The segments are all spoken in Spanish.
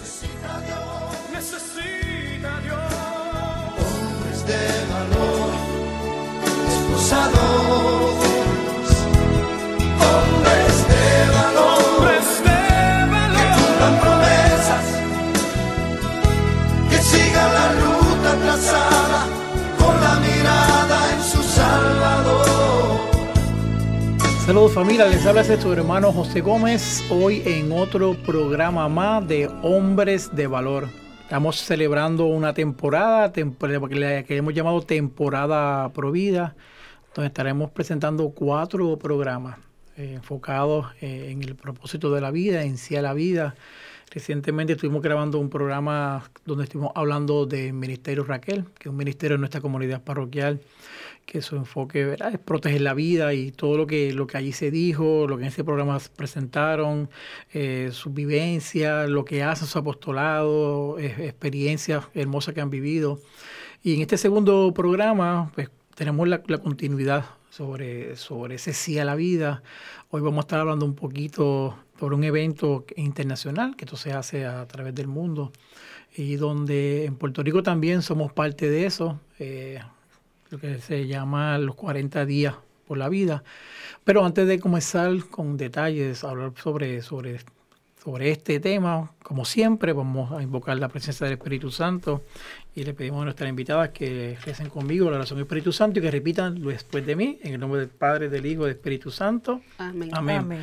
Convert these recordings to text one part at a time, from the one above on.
Necesita Dios, necesita Saludos familia, les habla tu hermano José Gómez, hoy en otro programa más de Hombres de Valor. Estamos celebrando una temporada temp- que que hemos llamado temporada Provida, donde estaremos presentando cuatro programas eh, enfocados eh, en el propósito de la vida, en sí a la vida. Recientemente estuvimos grabando un programa donde estuvimos hablando del Ministerio Raquel, que es un ministerio de nuestra comunidad parroquial que su enfoque ¿verdad? es proteger la vida y todo lo que, lo que allí se dijo, lo que en ese programa presentaron, eh, su vivencia, lo que hace su apostolado, eh, experiencias hermosas que han vivido. Y en este segundo programa, pues tenemos la, la continuidad sobre, sobre ese sí a la vida. Hoy vamos a estar hablando un poquito sobre un evento internacional que esto se hace a través del mundo y donde en Puerto Rico también somos parte de eso. eh, lo que se llama los 40 días por la vida. Pero antes de comenzar con detalles, hablar sobre, sobre, sobre este tema, como siempre, vamos a invocar la presencia del Espíritu Santo y le pedimos a nuestras invitadas que recen conmigo la oración del Espíritu Santo y que repitan después de mí, en el nombre del Padre, del Hijo y del Espíritu Santo. Amén. Amén.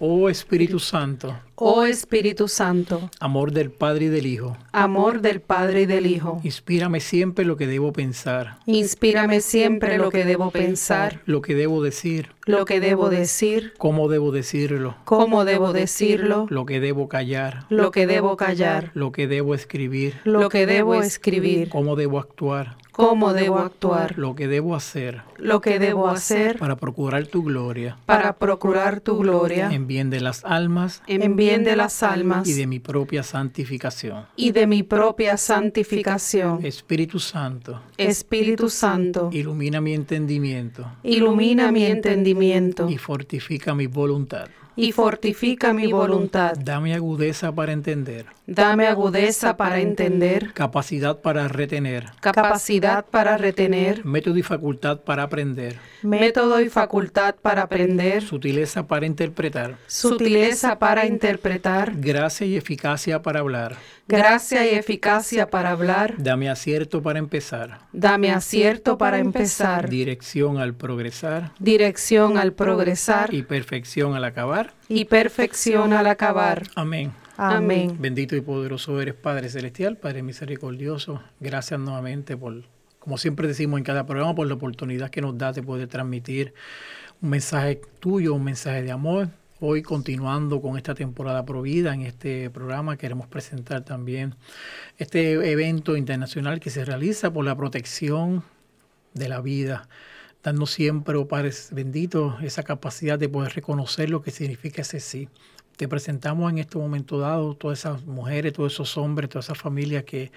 Oh Espíritu Santo, Oh Espíritu Santo, amor del Padre y del Hijo, amor del Padre y del Hijo, inspírame siempre lo que debo pensar, inspírame siempre lo que debo pensar, lo que debo decir, lo que debo decir, cómo debo decirlo, cómo debo decirlo, lo que debo callar, lo que debo callar, lo que debo escribir, lo que debo escribir, cómo debo actuar, cómo debo actuar, lo que debo hacer lo que debo hacer para procurar tu gloria para procurar tu gloria en bien de las almas en bien de las almas y de mi propia santificación. y de mi propia santificación. Espíritu Santo, Espíritu Santo, ilumina mi entendimiento ilumina mi entendimiento y fortifica mi voluntad. Y fortifica mi voluntad. Dame agudeza para entender, Dame agudeza para entender, capacidad para retener, capacidad para retener, método y facultad para aprender, método y facultad para aprender, sutileza para interpretar, sutileza para interpretar, gracia y eficacia para hablar. gracia y eficacia para hablar. Dame acierto para empezar, Dame acierto para empezar, dirección al progresar. Dirección al progresar. Y perfección al acabar. Y perfección al acabar. Amén. Amén. Bendito y poderoso eres, Padre Celestial, Padre misericordioso. Gracias nuevamente por, como siempre decimos en cada programa, por la oportunidad que nos da de poder transmitir un mensaje tuyo, un mensaje de amor. Hoy continuando con esta temporada Provida, en este programa queremos presentar también este evento internacional que se realiza por la protección de la vida, dando siempre, oh Padre bendito, esa capacidad de poder reconocer lo que significa ese sí. Te presentamos en este momento dado todas esas mujeres, todos esos hombres, todas esas familias que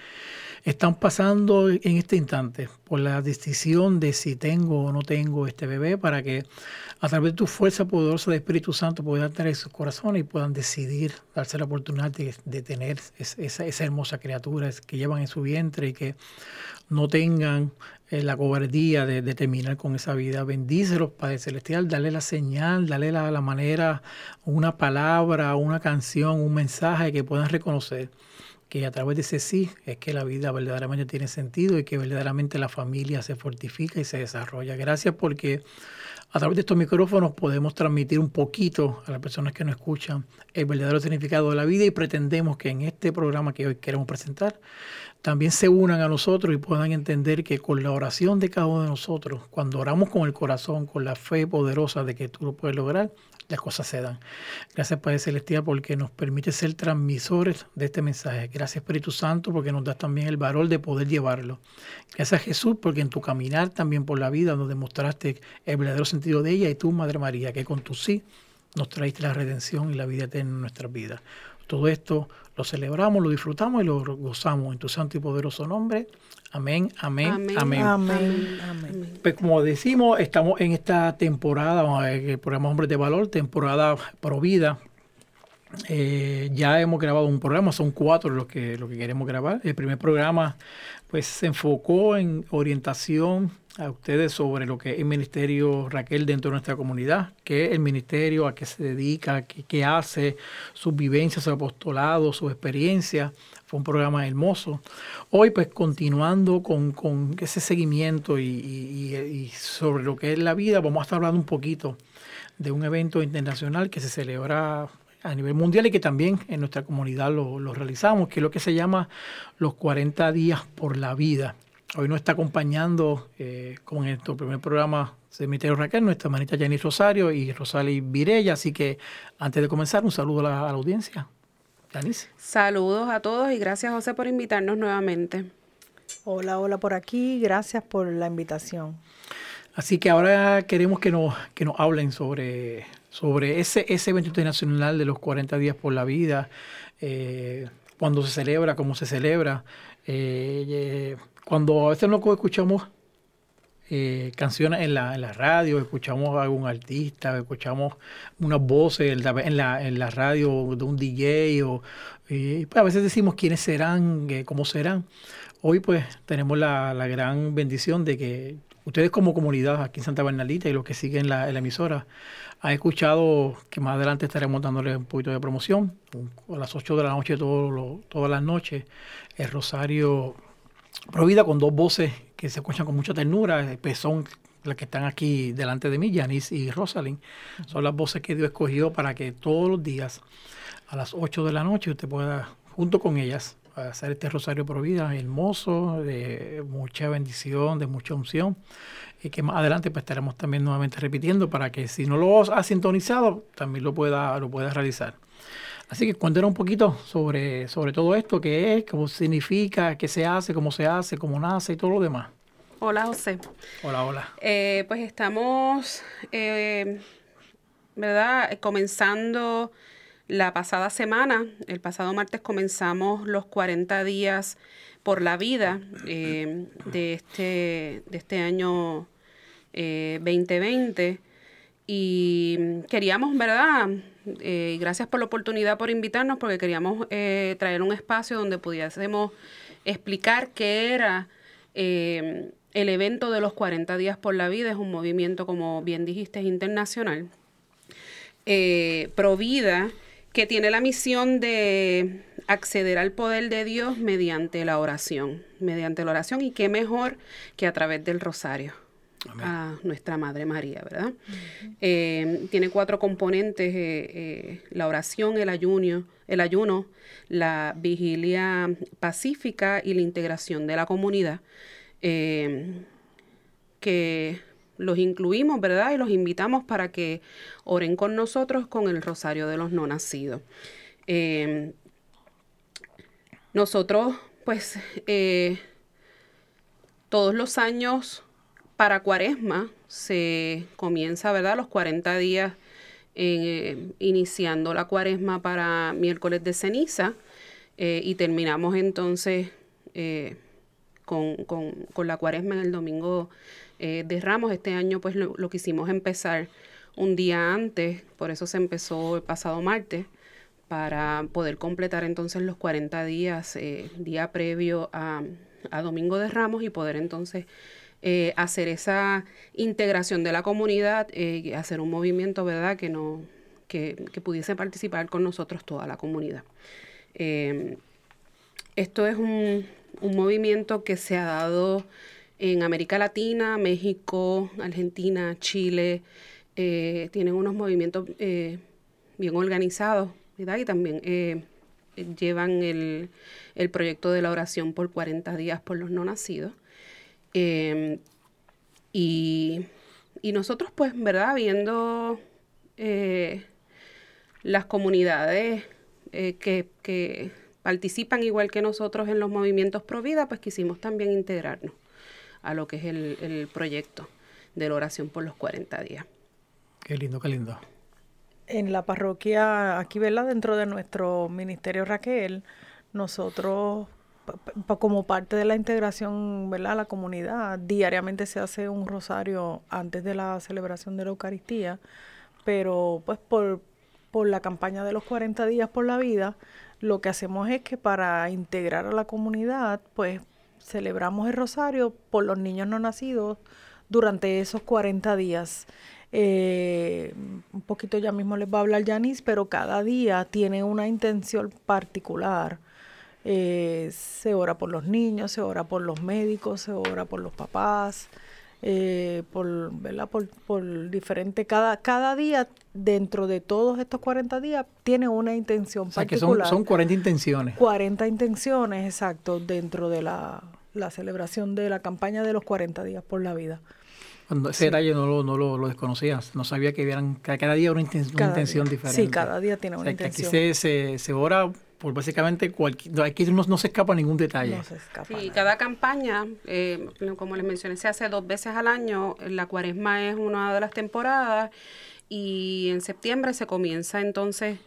están pasando en este instante por la decisión de si tengo o no tengo este bebé para que a través de tu fuerza poderosa de Espíritu Santo puedan tener sus corazones y puedan decidir darse la oportunidad de, tener es- esa, esa hermosa criatura que llevan en su vientre y que no tengan eh, la cobardía de, de terminar con esa vida. Bendícelos, Padre Celestial, dale la señal, dale la, la manera, una palabra, una canción, un mensaje que puedan reconocer que a través de ese sí es que la vida verdaderamente tiene sentido y que verdaderamente la familia se fortifica y se desarrolla. Gracias porque a través de estos micrófonos podemos transmitir un poquito a las personas que nos escuchan el verdadero significado de la vida y pretendemos que en este programa que hoy queremos presentar también se unan a nosotros y puedan entender que con la oración de cada uno de nosotros, cuando oramos con el corazón, con la fe poderosa de que tú lo puedes lograr, las cosas se dan. Gracias Padre Celestial porque nos permite ser transmisores de este mensaje. Gracias Espíritu Santo porque nos das también el valor de poder llevarlo. Gracias Jesús porque en tu caminar también por la vida nos demostraste el verdadero sentido de ella y tú Madre María que con tu sí nos traíste la redención y la vida eterna en nuestras vidas. Todo esto lo celebramos, lo disfrutamos y lo gozamos en tu santo y poderoso nombre. Amén, amén, amén. Amén. Amén. Pues como decimos, estamos en esta temporada, vamos a ver, el programa Hombres de Valor, temporada Provida, Eh, ya hemos grabado un programa, son cuatro los que, lo que queremos grabar. El primer programa pues se enfocó en orientación a ustedes sobre lo que es el Ministerio Raquel dentro de nuestra comunidad, qué es el ministerio, a qué se dedica, qué, qué hace, sus vivencias, su apostolado, su experiencia. Fue un programa hermoso. Hoy pues continuando con, ese seguimiento y, sobre lo que es la vida, vamos a estar hablando un poquito de un evento internacional que se celebra a nivel mundial y que también en nuestra comunidad lo, realizamos, que es lo que se llama los 40 días por la vida. Hoy nos está acompañando, eh, como nuestro primer programa de Ministerio Raquel, nuestra hermanita Janice Rosario y Rosali Virella. Así que antes de comenzar, un saludo a la audiencia. Saludos a todos y gracias José por invitarnos nuevamente. Hola, hola por aquí. Gracias por la invitación. Así que ahora queremos que nos, que nos hablen sobre, sobre ese, ese evento internacional de los 40 días por la vida, eh, cuándo se celebra, cómo se celebra. eh, eh, cuando a veces no escuchamos eh, canciones en la, en la radio, escuchamos a algún artista, escuchamos unas voces en la, en la, en radio de un DJ, o, pues, a veces decimos quiénes serán, eh, cómo serán. Hoy pues tenemos la, la gran bendición de que ustedes como comunidad aquí en Santa Bernalita y los que siguen la, la emisora han escuchado que más adelante estaremos dándoles un poquito de promoción. A las 8 de la noche, todo lo- todas las noches, el Rosario Provida con dos voces que se escuchan con mucha ternura, eh, pues son las que están aquí delante de mí, Janice y Rosalind. Son las voces que Dios escogió para que todos los días a las 8 de la noche usted pueda, junto con ellas, hacer este Rosario Provida hermoso, de mucha bendición, de mucha unción, y que más adelante pues estaremos también nuevamente repitiendo para que si no lo ha sintonizado, también lo pueda, lo pueda realizar. Así que cuéntenos un poquito sobre, sobre todo esto, qué es, cómo significa, qué se hace, cómo se hace, cómo nace y todo lo demás. Hola José. Hola, hola. Eh, pues estamos, eh, ¿verdad? Comenzando la pasada semana, el pasado martes comenzamos los 40 días por la vida eh, de, este, de este año eh, 2020 y queríamos, ¿verdad? Eh, gracias por la oportunidad, por invitarnos, porque queríamos eh, traer un espacio donde pudiésemos explicar qué era eh, el evento de los 40 días por la vida. Es un movimiento, como bien dijiste, internacional. Eh, Provida, que tiene la misión de acceder al poder de Dios mediante la oración, mediante la oración, y qué mejor que a través del rosario a nuestra Madre María, ¿verdad? Eh, tiene cuatro componentes, eh, eh, la oración, el ayuno, el ayuno, la vigilia pacífica y la integración de la comunidad, que los incluimos, ¿verdad? Y los invitamos para que oren con nosotros con el rosario de los no nacidos. Nosotros, pues, todos los años para cuaresma se comienza, ¿verdad? Los 40 días eh, iniciando la cuaresma para miércoles de ceniza eh, y terminamos entonces eh, con, con- con la cuaresma en el domingo de Ramos. Este año pues lo, lo quisimos empezar un día antes, por eso se empezó el pasado martes para poder completar entonces los 40 días, día previo a, a Domingo de Ramos y poder entonces eh, hacer esa integración de la comunidad, eh, hacer un movimiento, ¿verdad?, que, no, que, que pudiese participar con nosotros toda la comunidad. Eh, esto es un, un movimiento que se ha dado en América Latina, México, Argentina, Chile. eh, tienen unos movimientos bien organizados, ¿verdad? Y también llevan el, el proyecto de la oración por 40 días por los no nacidos. Eh, y, y nosotros, pues, ¿verdad? Viendo eh, las comunidades eh, que, que participan igual que nosotros en los movimientos pro vida, pues quisimos también integrarnos a lo que es el, el proyecto de la oración por los 40 días. Qué lindo, qué lindo. En la parroquia, aquí, ¿verdad? Dentro de nuestro ministerio Raquel, nosotros, como parte de la integración, ¿verdad? La comunidad, diariamente se hace un rosario antes de la celebración de la Eucaristía, pero pues por por la campaña de los 40 días por la vida, lo que hacemos es que para integrar a la comunidad, pues celebramos el rosario por los niños no nacidos durante esos 40 días. Eh, un poquito ya mismo les va a hablar Yanis, pero cada día tiene una intención particular. Eh, se ora por los niños, se ora por los médicos, se ora por los papás, eh, por, ¿verdad? Por, por diferente, cada, cada día dentro de todos estos 40 días tiene una intención O sea, que particular. son, son 40 intenciones. 40 intenciones, exacto, dentro de la, la celebración de la campaña de los 40 días por la vida. Cuando ese detalle no lo, no lo, lo desconocía, no sabía que que cada día una, inten- una Cada intención día. diferente. Sí, cada día tiene O una que aquí intención. se, se, se ora por básicamente cualquier... Aquí no, no se escapa ningún detalle. No se escapa. Sí, nada. cada campaña, eh, como les mencioné, se hace dos veces al año. La cuaresma es una de las temporadas y en septiembre se comienza entonces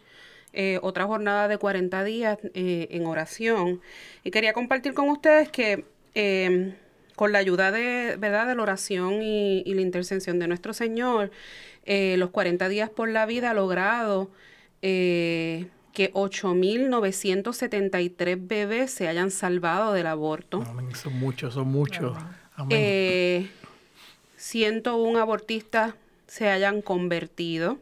eh, otra jornada de 40 días eh, en oración. Y quería compartir con ustedes que eh, con la ayuda de, ¿verdad? de la oración y, y la intercesión de nuestro Señor, eh, los 40 días por la vida ha logrado eh, que 8.973 bebés se hayan salvado del aborto. Amén, son muchos, son muchos. Amén. Eh, 101 abortistas se hayan convertido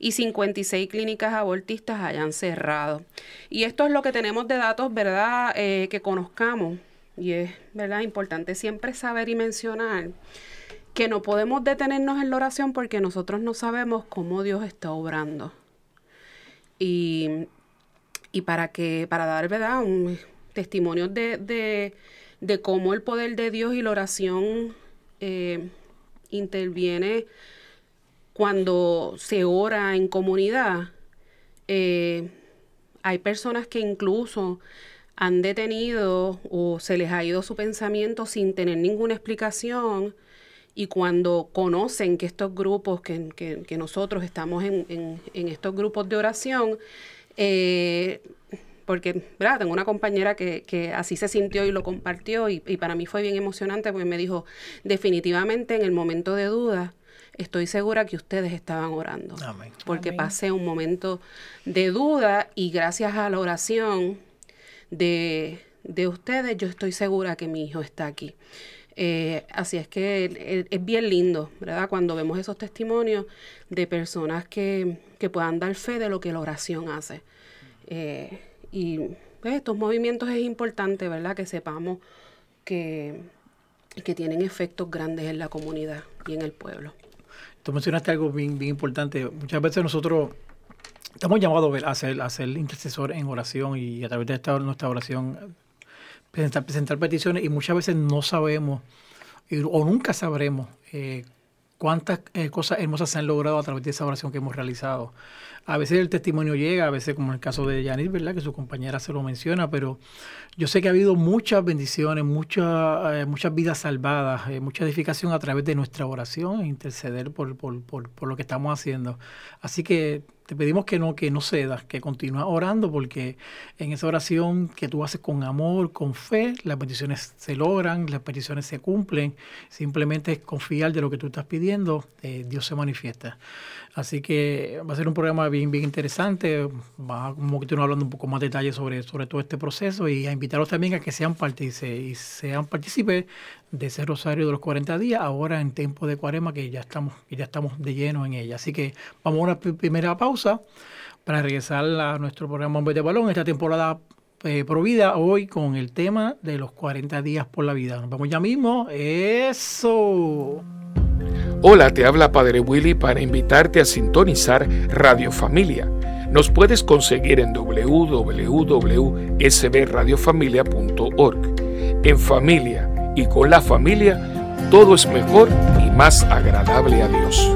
y 56 clínicas abortistas hayan cerrado. Y esto es lo que tenemos de datos, ¿verdad? Eh, que conozcamos. Y es, ¿verdad? Importante siempre saber y mencionar que no podemos detenernos en la oración porque nosotros no sabemos cómo Dios está obrando. Y, y para que, para dar, ¿verdad? Un testimonio de, de, de cómo el poder de Dios y la oración eh, interviene cuando se ora en comunidad. eh, hay personas que incluso han detenido o se les ha ido su pensamiento sin tener ninguna explicación y cuando conocen que estos grupos, que, que- que nosotros estamos en, en- en estos grupos de oración, eh, porque ¿verdad? tengo una compañera que, que así se sintió y lo compartió y, y para mí fue bien emocionante porque me dijo, definitivamente en el momento de duda, estoy segura que ustedes estaban orando. Amén. Porque Amén. pasé un momento de duda y gracias a la oración de, de ustedes, yo estoy segura que mi hijo está aquí. Eh, así es que eh, es bien lindo, ¿verdad? Cuando vemos esos testimonios de personas que, que puedan dar fe de lo que la oración hace. Eh, y pues, estos movimientos es importante, ¿verdad? Que sepamos que, que tienen efectos grandes en la comunidad y en el pueblo. Tú mencionaste algo bien, bien importante. Muchas veces nosotros estamos llamados a ser, a ser intercesor en oración y a través de esta, nuestra oración presentar, presentar peticiones y muchas veces no sabemos o nunca sabremos eh, cuántas eh, cosas hermosas se han logrado a través de esa oración que hemos realizado. A veces el testimonio llega, a veces como en el caso de Yanis, ¿verdad? Que su compañera se lo menciona, pero yo sé que ha habido muchas bendiciones, muchas eh, muchas vidas salvadas, mucha edificación a través de nuestra oración e interceder por, por, por, por lo que estamos haciendo. Así que te pedimos que no, que no cedas, que continúes orando, porque en esa oración que tú haces con amor, con fe, las peticiones se logran, las peticiones se cumplen. Simplemente es confiar de lo que tú estás pidiendo, eh, Dios se manifiesta. Así que va a ser un programa bien, bien interesante. Va a continuar hablando un poco más detalles sobre, sobre todo este proceso y a invitarlos también a que sean parte y, se- y sean partícipes de ese rosario de los 40 días, ahora en tiempo de cuarema, que ya estamos, ya estamos de lleno en ella. Así que vamos a una pri- primera pausa para regresar a nuestro programa Hombres de Balón, esta temporada eh, Provida, hoy con el tema de los 40 días por la vida. Nos vemos ya mismo. Eso. Hola, te habla Padre Willy para invitarte a sintonizar Radio Familia. Nos puedes conseguir en www.sbradiofamilia.org. En familia y con la familia, todo es mejor y más agradable a Dios.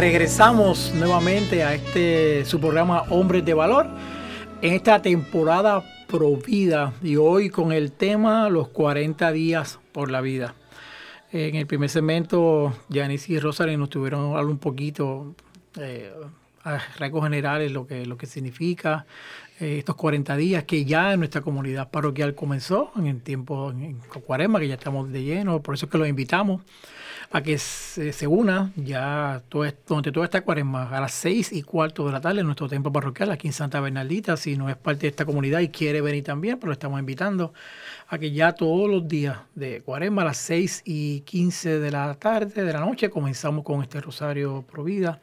Regresamos nuevamente a este su programa Hombres de Valor en esta temporada Provida y hoy con el tema los 40 días por la vida. En el primer segmento, Janice y Rosario nos tuvieron hablar un poquito eh, a rasgos generales lo que, lo que significa eh, estos 40 días que ya en nuestra comunidad parroquial comenzó en el tiempo en, Cuaresma, que ya estamos de lleno, por eso es que los invitamos a que se, se una ya todo, durante toda esta cuaresma a las seis y cuarto de la tarde en nuestro templo parroquial aquí en Santa Bernardita. Si no es parte de esta comunidad y quiere venir también, pues lo estamos invitando a que ya todos los días de cuaresma a las seis y quince de la tarde, de la noche, comenzamos con este rosario Provida.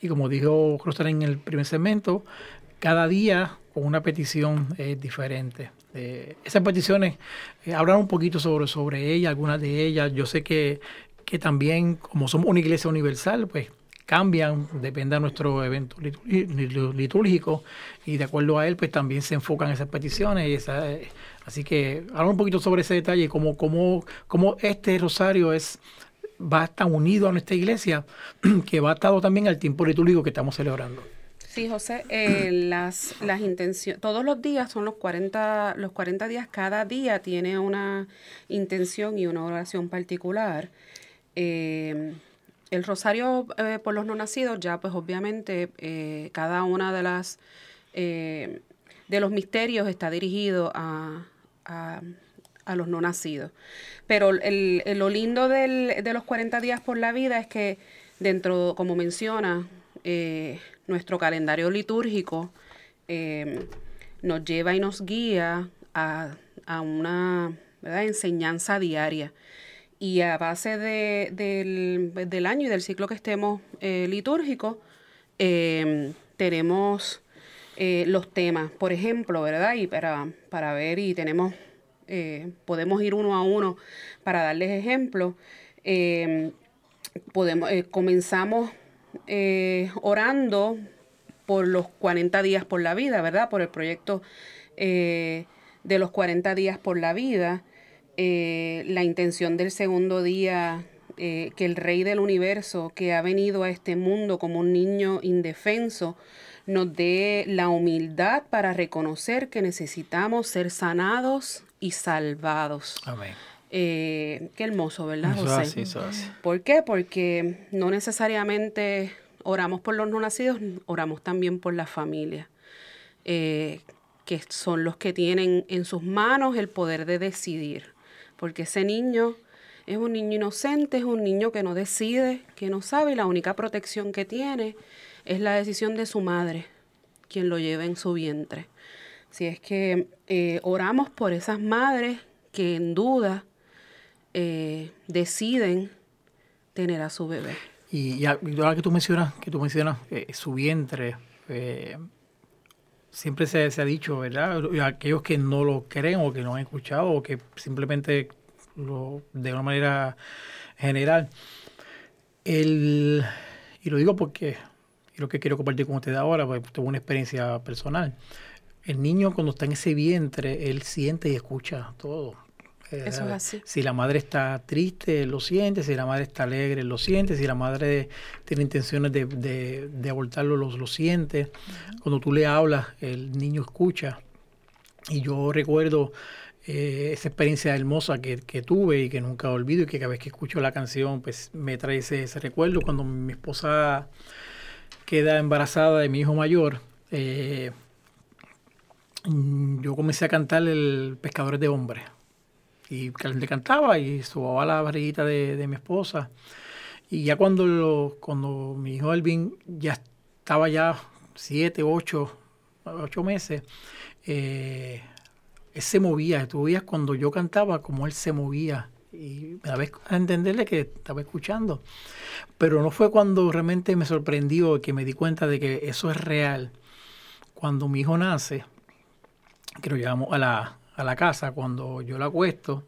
Y como dijo Rosario en el primer segmento, cada día con una petición eh, diferente. Eh, esas peticiones, eh, hablar un poquito sobre, sobre ellas, algunas de ellas. Yo sé que, que también, como somos una iglesia universal, pues cambian, depende de nuestro evento litúrgico y de acuerdo a él, pues también se enfocan esas peticiones. Y esa, eh, así que hablar un poquito sobre ese detalle, cómo, cómo, cómo este rosario es va a estar unido a nuestra iglesia, que va atado también al tiempo litúrgico que estamos celebrando. Sí, José, eh, las, las intenciones, todos los días son los 40, los 40 días, cada día tiene una intención y una oración particular. Eh, el rosario eh, por los no nacidos, ya pues obviamente eh, cada una de las eh, de los misterios está dirigido a, a, los no nacidos. Pero el, lo lindo del- de los 40 días por la vida es que dentro, como menciona, nuestro calendario litúrgico eh, nos lleva y nos guía a, a una ¿verdad? enseñanza diaria. Y a base de- del, del año y del ciclo que estemos eh, litúrgico, eh, tenemos eh, los temas, por ejemplo, ¿verdad? Y para, para ver y tenemos, eh, podemos ir uno a uno para darles ejemplos. Eh, podemos, eh, comenzamos eh, orando por los 40 días por la vida, ¿verdad? Por el proyecto eh, de los 40 días por la vida. Eh, la intención del segundo día, que el rey del universo, que ha venido a este mundo como un niño indefenso, nos dé la humildad para reconocer que necesitamos ser sanados y salvados. Amén. Eh, qué hermoso, ¿verdad, Eso José? así, eso es así. ¿Por qué? Porque no necesariamente oramos por los no nacidos, oramos también por la familia, eh, que son los que tienen en sus manos el poder de decidir. Porque ese niño es un niño inocente, es un niño que no decide, que no sabe, y la única protección que tiene es la decisión de su madre, quien lo lleva en su vientre. Si es que eh, oramos por esas madres que en duda eh, deciden tener a su bebé. Y y ahora que tú mencionas, que tú mencionas eh, su vientre, eh, siempre se, se ha dicho, ¿verdad? Aquellos que no lo creen o que no han escuchado o que simplemente lo, de una manera general. El, y lo digo porque, y lo que quiero compartir con ustedes ahora, pues tuve una experiencia personal. El niño cuando está en ese vientre, él siente y escucha todo. Eh, Eso es así. Si la madre está triste, lo siente. Si la madre está alegre, lo siente. Si la madre tiene intenciones de, de, de abortarlo, lo, lo siente. Cuando tú le hablas, el niño escucha. Y yo recuerdo eh, esa experiencia hermosa que, que tuve y que nunca olvido y que cada vez que escucho la canción, pues me trae ese, ese recuerdo. Cuando mi esposa queda embarazada de mi hijo mayor, eh, mm, yo comencé a cantar el Pescadores de Hombres. Y le cantaba y sobaba la barriguita de, de mi esposa. Y ya cuando, lo- cuando mi hijo Elvin ya estaba ya siete, ocho, ocho meses, eh, él se movía. Tú veías cuando yo cantaba como él se movía. Y me daba a entenderle que estaba escuchando. Pero no fue cuando realmente me sorprendió que me di cuenta de que eso es real. Cuando mi hijo nace, que lo llevamos a la, a la casa, cuando yo lo acuesto,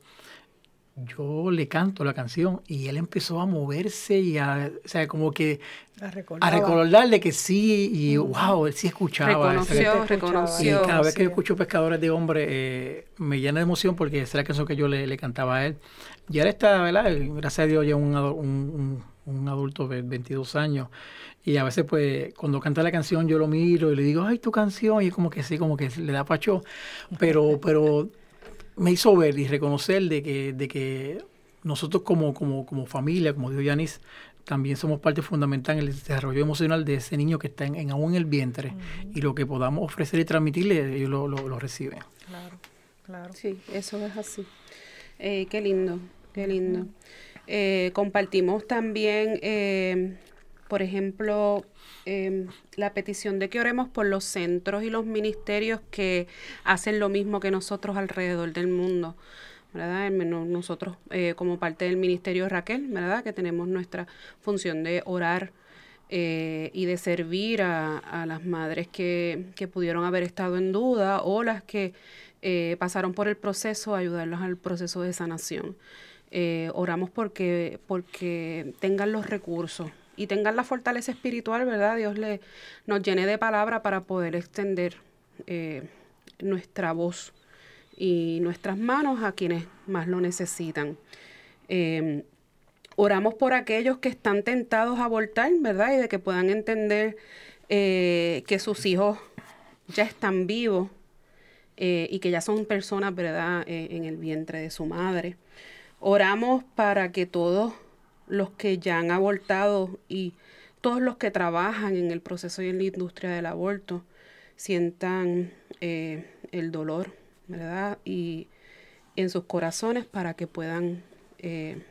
yo le canto la canción y él empezó a moverse y a, o sea, como que La a recordarle que sí y wow, él sí escuchaba. Que- Reconoció, escuchaba. y reconoció. cada vez que yo escucho Pescadores de Hombre, eh, me llena de emoción porque esa es la canción que yo le, le cantaba a él. Y ahora está, ¿verdad? Gracias a Dios, ya un, un- un adulto de 22 años. Y a veces, pues, cuando canta la canción, yo lo miro y le digo, ay, tu canción. Y como que sí, como que le da pacho. Pero, pero me hizo ver y reconocer de que, de que nosotros como, como, como familia, como dijo Yanis, también somos parte fundamental en el desarrollo emocional de ese niño que está en, aún en el vientre. Y lo que podamos ofrecer y transmitirle, ellos lo, lo, reciben. Claro, claro. Sí, eso es así. Eh, qué lindo, qué lindo. Eh, compartimos también, eh, por ejemplo, la petición de que oremos por los centros y los ministerios que hacen lo mismo que nosotros alrededor del mundo. ¿verdad? Nosotros eh, como parte del Ministerio Raquel, ¿verdad? Que tenemos nuestra función de orar eh, y de servir a, las madres que, pudieron haber estado en duda o las que eh, pasaron por el proceso, ayudarlos al proceso de sanación. oramos porque, porque tengan los recursos y tengan la fortaleza espiritual, ¿verdad? Dios le, nos llene de palabra para poder extender nuestra voz y nuestras manos a quienes más lo necesitan. Em, oramos por aquellos que están tentados a abortar, ¿verdad? Y de que puedan entender eh, que sus hijos ya están vivos eh, y que ya son personas, ¿verdad?, eh, en el vientre de su madre. Oramos para que todos los que ya han abortado y todos los que trabajan en el proceso y en la industria del aborto sientan el dolor ¿verdad? Y en sus corazones para que puedan eh,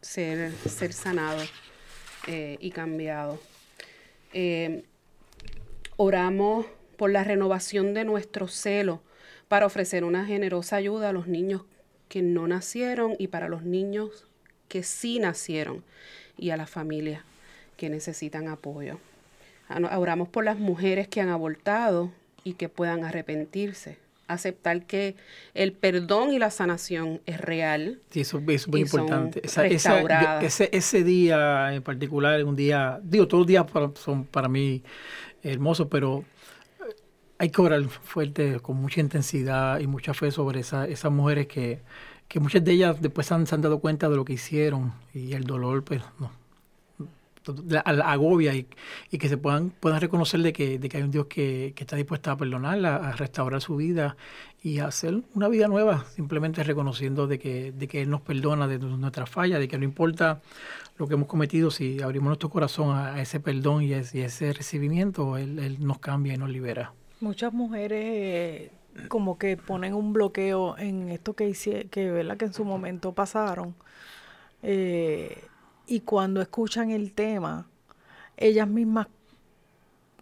ser, ser sanados eh, y cambiados. Eh, oramos por la renovación de nuestro celo para ofrecer una generosa ayuda a los niños que no nacieron y para los niños que sí nacieron y a las familias que necesitan apoyo. Oramos por las mujeres que han abortado y que puedan arrepentirse aceptar que el perdón y la sanación es real. Sí, eso, es muy importante. ese, ese día en particular un día, digo, todos los días son para mí hermosos, pero hay que orar fuerte, con mucha intensidad y mucha fe sobre esa, esas mujeres que, que muchas de ellas después han, se han dado cuenta de lo que hicieron y el dolor, pues, no, la, agobia y, que se puedan, puedan reconocer de que, de que hay un Dios que, está dispuesto a perdonarla, a restaurar su vida y a hacer una vida nueva, simplemente reconociendo de que, de que Él nos perdona de nuestra falla, de que no importa lo que hemos cometido, si abrimos nuestro corazón a, ese perdón y, ese recibimiento, él, nos cambia y nos libera. Muchas mujeres como que ponen un bloqueo en esto que, hice, que, ¿verdad? que en su momento pasaron. Eh, y cuando escuchan el tema, ellas mismas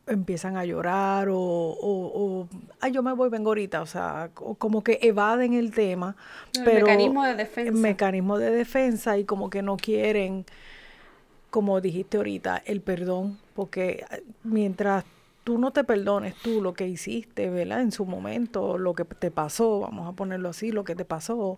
empiezan a llorar o, o, ay, yo me voy, vengo ahorita, o sea, como que evaden el tema. El mecanismo de defensa. El mecanismo de defensa y como que no quieren, como dijiste ahorita, el perdón, porque mientras tú no te perdones tú lo que hiciste, ¿verdad? En su momento, lo que te pasó, vamos a ponerlo así, lo que te pasó,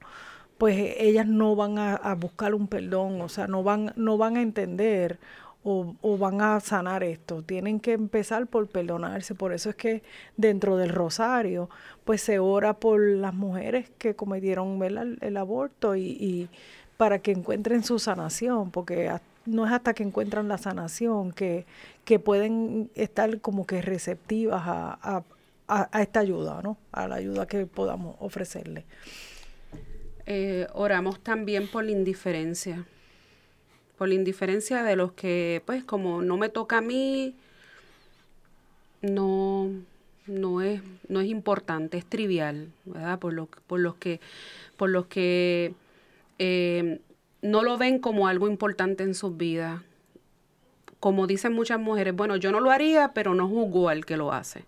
pues eh, ellas no van a, buscar un perdón, o sea, no van, no van a entender o, van a sanar esto. Tienen que empezar por perdonarse. Por eso es que dentro del rosario, pues se ora por las mujeres que cometieron el, aborto y, para que encuentren su sanación, porque no es hasta que encuentran la sanación que, que pueden estar como que receptivas a, a, a esta ayuda, ¿no? A la ayuda que podamos ofrecerle. Eh, oramos también por la indiferencia, por la indiferencia de los que, pues como no me toca a mí, no, no, es, no es importante, es trivial, ¿verdad? Por, lo, por los que, por los que eh, no lo ven como algo importante en sus vidas. Como dicen muchas mujeres, bueno, yo no lo haría, pero no juzgo al que lo hace.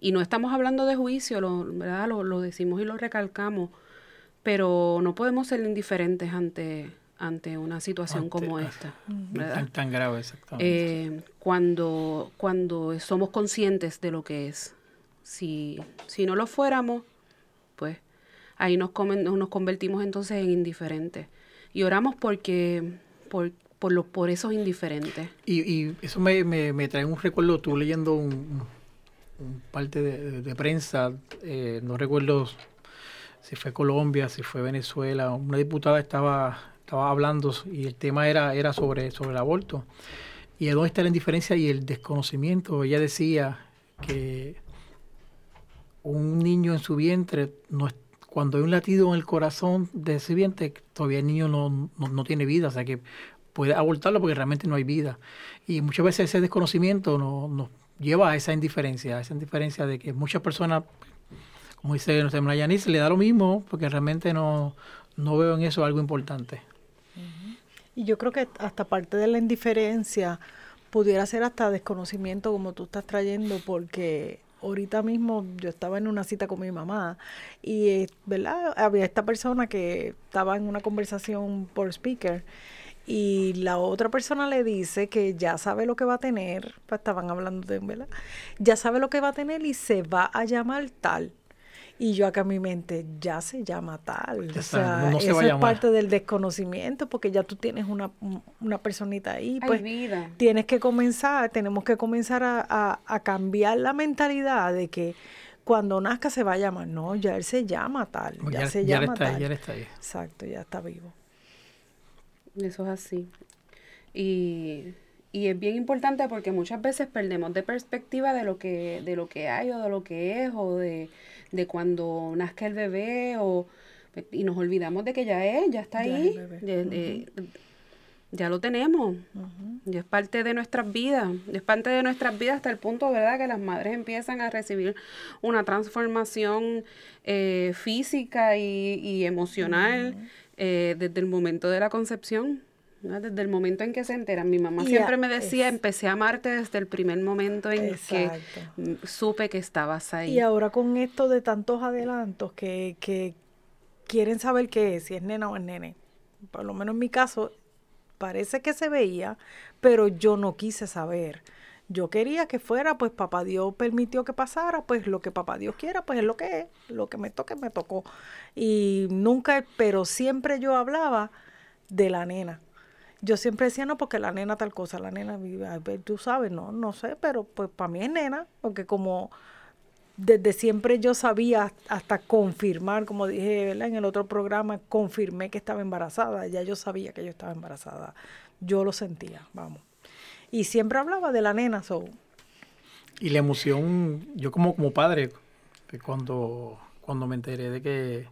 Y no estamos hablando de juicio, lo, ¿verdad? Lo, lo decimos y lo recalcamos pero no podemos ser indiferentes ante, ante una situación como esta. Tan, grave, exactamente. Eh, cuando, cuando somos conscientes de lo que es. Si, si no lo fuéramos, pues ahí nos, nos convertimos entonces en indiferentes. Y oramos porque, por, por, los, por esos indiferentes. Y, y eso me, me, trae un recuerdo, tú leyendo un, parte de, prensa, eh, no recuerdo si fue Colombia, si fue Venezuela, una diputada estaba estaba hablando y el tema era, era sobre, sobre el aborto. Y dónde está la indiferencia y el desconocimiento. Ella decía que un niño en su vientre, no, cuando hay un latido en el corazón de ese vientre, todavía el niño no, no, tiene vida, o sea que puede abortarlo porque realmente no hay vida. Y muchas veces ese desconocimiento nos, lleva a esa indiferencia, a esa indiferencia de que muchas personas, como dice nuestra hermana Yanis, le da lo mismo porque realmente no, no veo en eso algo importante. Y yo creo que hasta parte de la indiferencia pudiera ser hasta desconocimiento como tú estás trayendo porque ahorita mismo yo estaba en una cita con mi mamá y, ¿verdad? Había esta persona que estaba en una conversación por speaker y la otra persona le dice que ya sabe lo que va a tener, pues estaban hablando de, ¿verdad? Ya sabe lo que va a tener y se va a llamar tal. Y yo acá en mi mente, ya se llama tal. o sea, eso es parte del desconocimiento, porque ya tú tienes una, una personita ahí. Pues vida. tienes que comenzar, tenemos que comenzar a, a, cambiar la mentalidad de que cuando nazca se va a llamar. No, ya él se llama tal. Ya, se llama está, tal. Ya está ahí. Exacto, ya está vivo. Eso es así. Y y es bien importante porque muchas veces perdemos de perspectiva de lo que de lo que hay o de lo que es o de de cuando nazca el bebé o y nos olvidamos de que ya es, ya está ahí, ya, lo tenemos, ya es parte de nuestras vidas, es parte de nuestras vidas hasta el punto, ¿verdad?, que las madres empiezan a recibir una transformación eh, física y, emocional eh, desde el momento de la concepción. Desde el momento en que se enteran. Mi mamá siempre me decía, empecé a amarte desde el primer momento en que supe que estabas ahí. Y ahora con esto de tantos adelantos que, que quieren saber qué es, si es nena o es nene. Por lo menos en mi caso, parece que se veía, pero yo no quise saber. Yo quería que fuera, pues papá Dios permitió que pasara, pues lo que papá Dios quiera, pues es lo que es, lo que me toque, me tocó. Y nunca, pero siempre yo hablaba de la nena yo siempre decía, no, porque la nena tal cosa, la nena, tú sabes, no, no sé, pero pues para mí es nena, porque como desde siempre yo sabía hasta confirmar, como dije en el otro programa, confirmé que estaba embarazada, ya yo sabía que yo estaba embarazada, yo lo sentía, vamos. Y siempre hablaba de la nena, so. Y la emoción, yo como, como padre, cuando, cuando me enteré de que,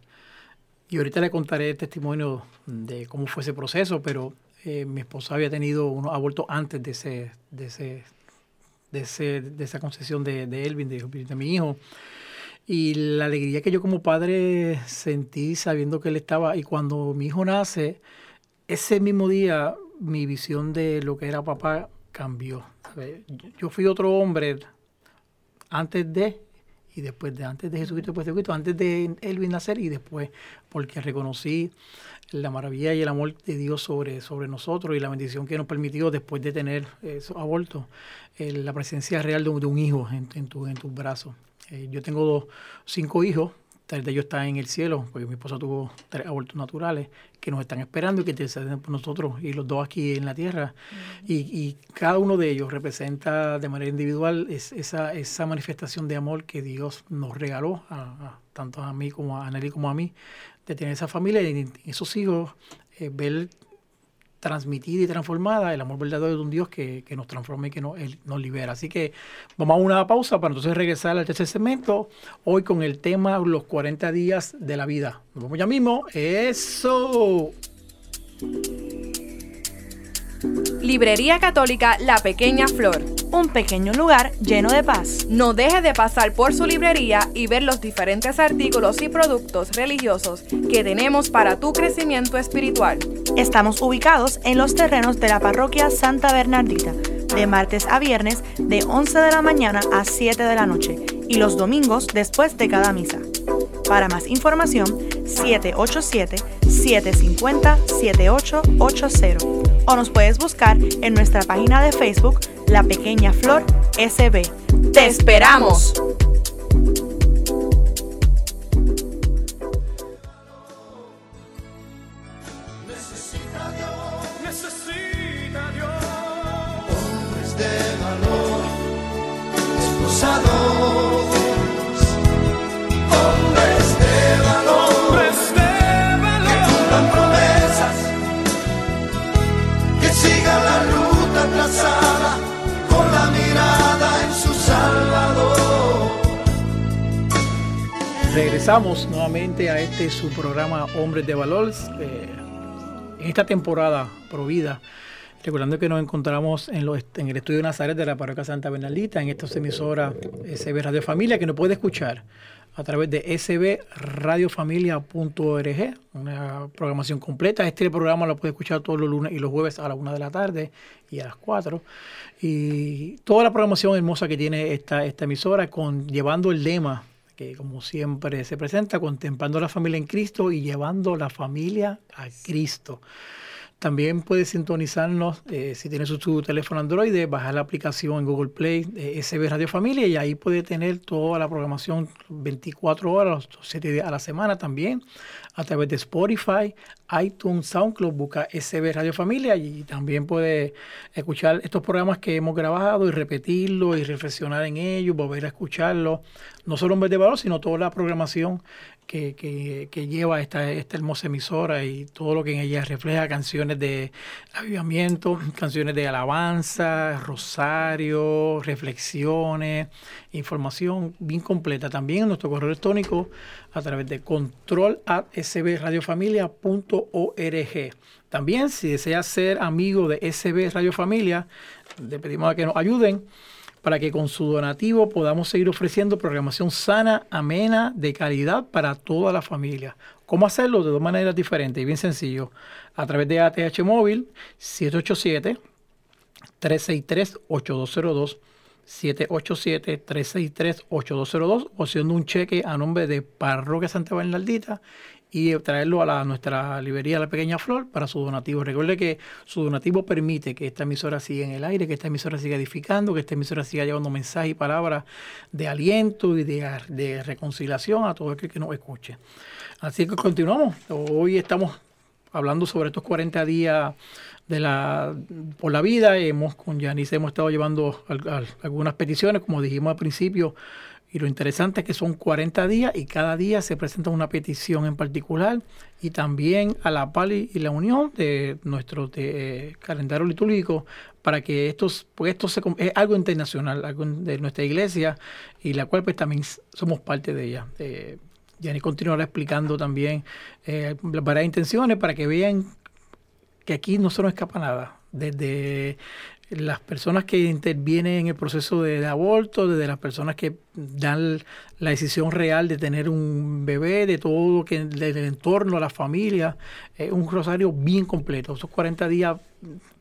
y ahorita le contaré el testimonio de cómo fue ese proceso, pero eh, mi esposa había tenido unos abortos antes de ese, de ese, de ese, de esa concesión de, de Elvin, de, mi hijo. Y la alegría que yo como padre sentí sabiendo que él estaba, y cuando mi hijo nace, ese mismo día mi visión de lo que era papá cambió. Yo fui otro hombre antes de y después de antes de Jesucristo, después de Jesucristo, antes de Elvin nacer y después, porque reconocí la maravilla y el amor de Dios sobre, sobre nosotros y la bendición que nos permitió después de tener esos abortos, eh, la presencia real de un, hijo en, en, tu, en tus brazos. Eh, yo tengo cinco hijos, tres de ellos están en el cielo, porque mi esposa tuvo tres abortos naturales que nos están esperando y que interceden por nosotros, y los dos aquí en la tierra. y, y, cada uno de ellos representa de manera individual esa, esa manifestación de amor que Dios nos regaló, a, tanto a mí como a Nelly como a mí, de tener esa familia y esos hijos, eh, ver transmitida y transformada el amor verdadero de un Dios que, que nos transforma y que nos, nos, libera. Así que vamos a una pausa para entonces regresar al tercer segmento, hoy con el tema los 40 días de la vida. Nos vemos ya mismo. Eso. Librería Católica La Pequeña Flor. Un pequeño lugar lleno de paz. No deje de pasar por su librería y ver los diferentes artículos y productos religiosos que tenemos para tu crecimiento espiritual. Estamos ubicados en los terrenos de la parroquia Santa Bernardita, de martes a viernes de 11 de la mañana a 7 de la noche y los domingos después de cada misa. Para más información, 787-750-7880 o nos puedes buscar en nuestra página de Facebook La Pequeña Flor SB. ¡Te esperamos! Regresamos nuevamente a este su programa Hombres de Valor. eh, en esta temporada Provida, recordando que nos encontramos en, en el estudio Nazaret de la Parroquia Santa Bernaldita, en esta emisora SB Radio Familia, que nos puede escuchar a través de sbradiofamilia.org, una programación completa. Este programa lo puede escuchar todos los lunes y los jueves a la una de la tarde y a las 4. Y toda la programación hermosa que tiene esta, esta emisora, con llevando el lema que como siempre se presenta, contemplando la familia en Cristo y llevando la familia a Cristo. También puede sintonizarnos eh, si tiene su, su teléfono Android, bajar la aplicación en Google Play de SB Radio Familia y ahí puede tener toda la programación 24 horas, los 7 días a la semana también, a través de Spotify, iTunes, SoundCloud, busca SB Radio Familia y también puede escuchar estos programas que hemos grabado y repetirlo y reflexionar en ellos, volver a escucharlo, no solo en vez de valor, sino toda la programación que, que- que lleva esta, esta hermosa emisora y todo lo que en ella refleja, canciones de avivamiento, canciones de alabanza, rosario, reflexiones, información bien completa. También en nuestro correo electrónico a través de control sbradiofamilia.org. También si desea ser amigo de SB Radio Familia, le pedimos a que nos ayuden para que con su donativo podamos seguir ofreciendo programación sana, amena, de calidad para toda la familia. ¿Cómo hacerlo? De dos maneras diferentes y bien sencillo. A través de ATH Móvil 787 363-8202, 787-363-8202, o siendo un cheque a nombre de Parroquia Santa Bernardita y traerlo a la- nuestra librería La Pequeña Flor para su donativo. Recuerde que su donativo permite que esta emisora siga en el aire, que esta emisora siga edificando, que esta emisora siga llevando mensajes y palabras de aliento y de, reconciliación a todo aquel que nos escuche. Así que continuamos. Hoy estamos hablando sobre estos 40 días de la por la vida. Hemos con Janice hemos estado llevando al- al- algunas peticiones, como dijimos al principio. Y lo interesante es que son 40 días y cada día se presenta una petición en particular y también a la pali y la unión de nuestro eh, calendario litúrgico para que estos, pues esto se, es algo internacional, algo de nuestra iglesia y la cual pues también somos parte de ella. Eh, Yanni continuará explicando también eh, las varias intenciones para que vean que aquí no se nos escapa nada. Desde las personas que intervienen en el proceso de, aborto, desde las personas que dan la decisión real de tener un bebé, de todo que del entorno, la familia, es un rosario bien completo. Esos 40 días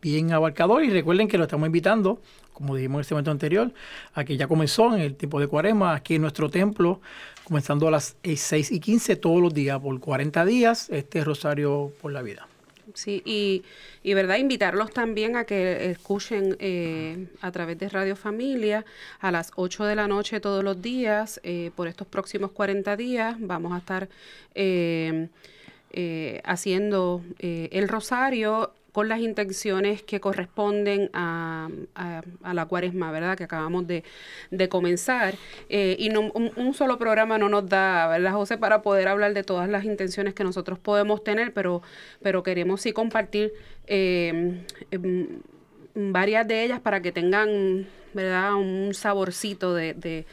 bien abarcador y recuerden que lo estamos invitando, como dijimos en este momento anterior, a que ya comenzó en el tiempo de cuaresma, aquí en nuestro templo, comenzando a las 6 y 15 todos los días, por 40 días, este rosario por la vida. Sí, y, y verdad, invitarlos también a que escuchen eh, a través de Radio Familia a las 8 de la noche todos los días. eh, por estos próximos 40 días vamos a estar eh, eh, haciendo eh, el rosario con las intenciones que corresponden a, a- la cuaresma, ¿verdad? Que acabamos de, de comenzar. Eh, y no, un, solo programa no nos da, ¿verdad, José? Para poder hablar de todas las intenciones que nosotros podemos tener, pero, pero queremos sí compartir eh, em, varias de ellas para que tengan, ¿verdad? Un saborcito de, de-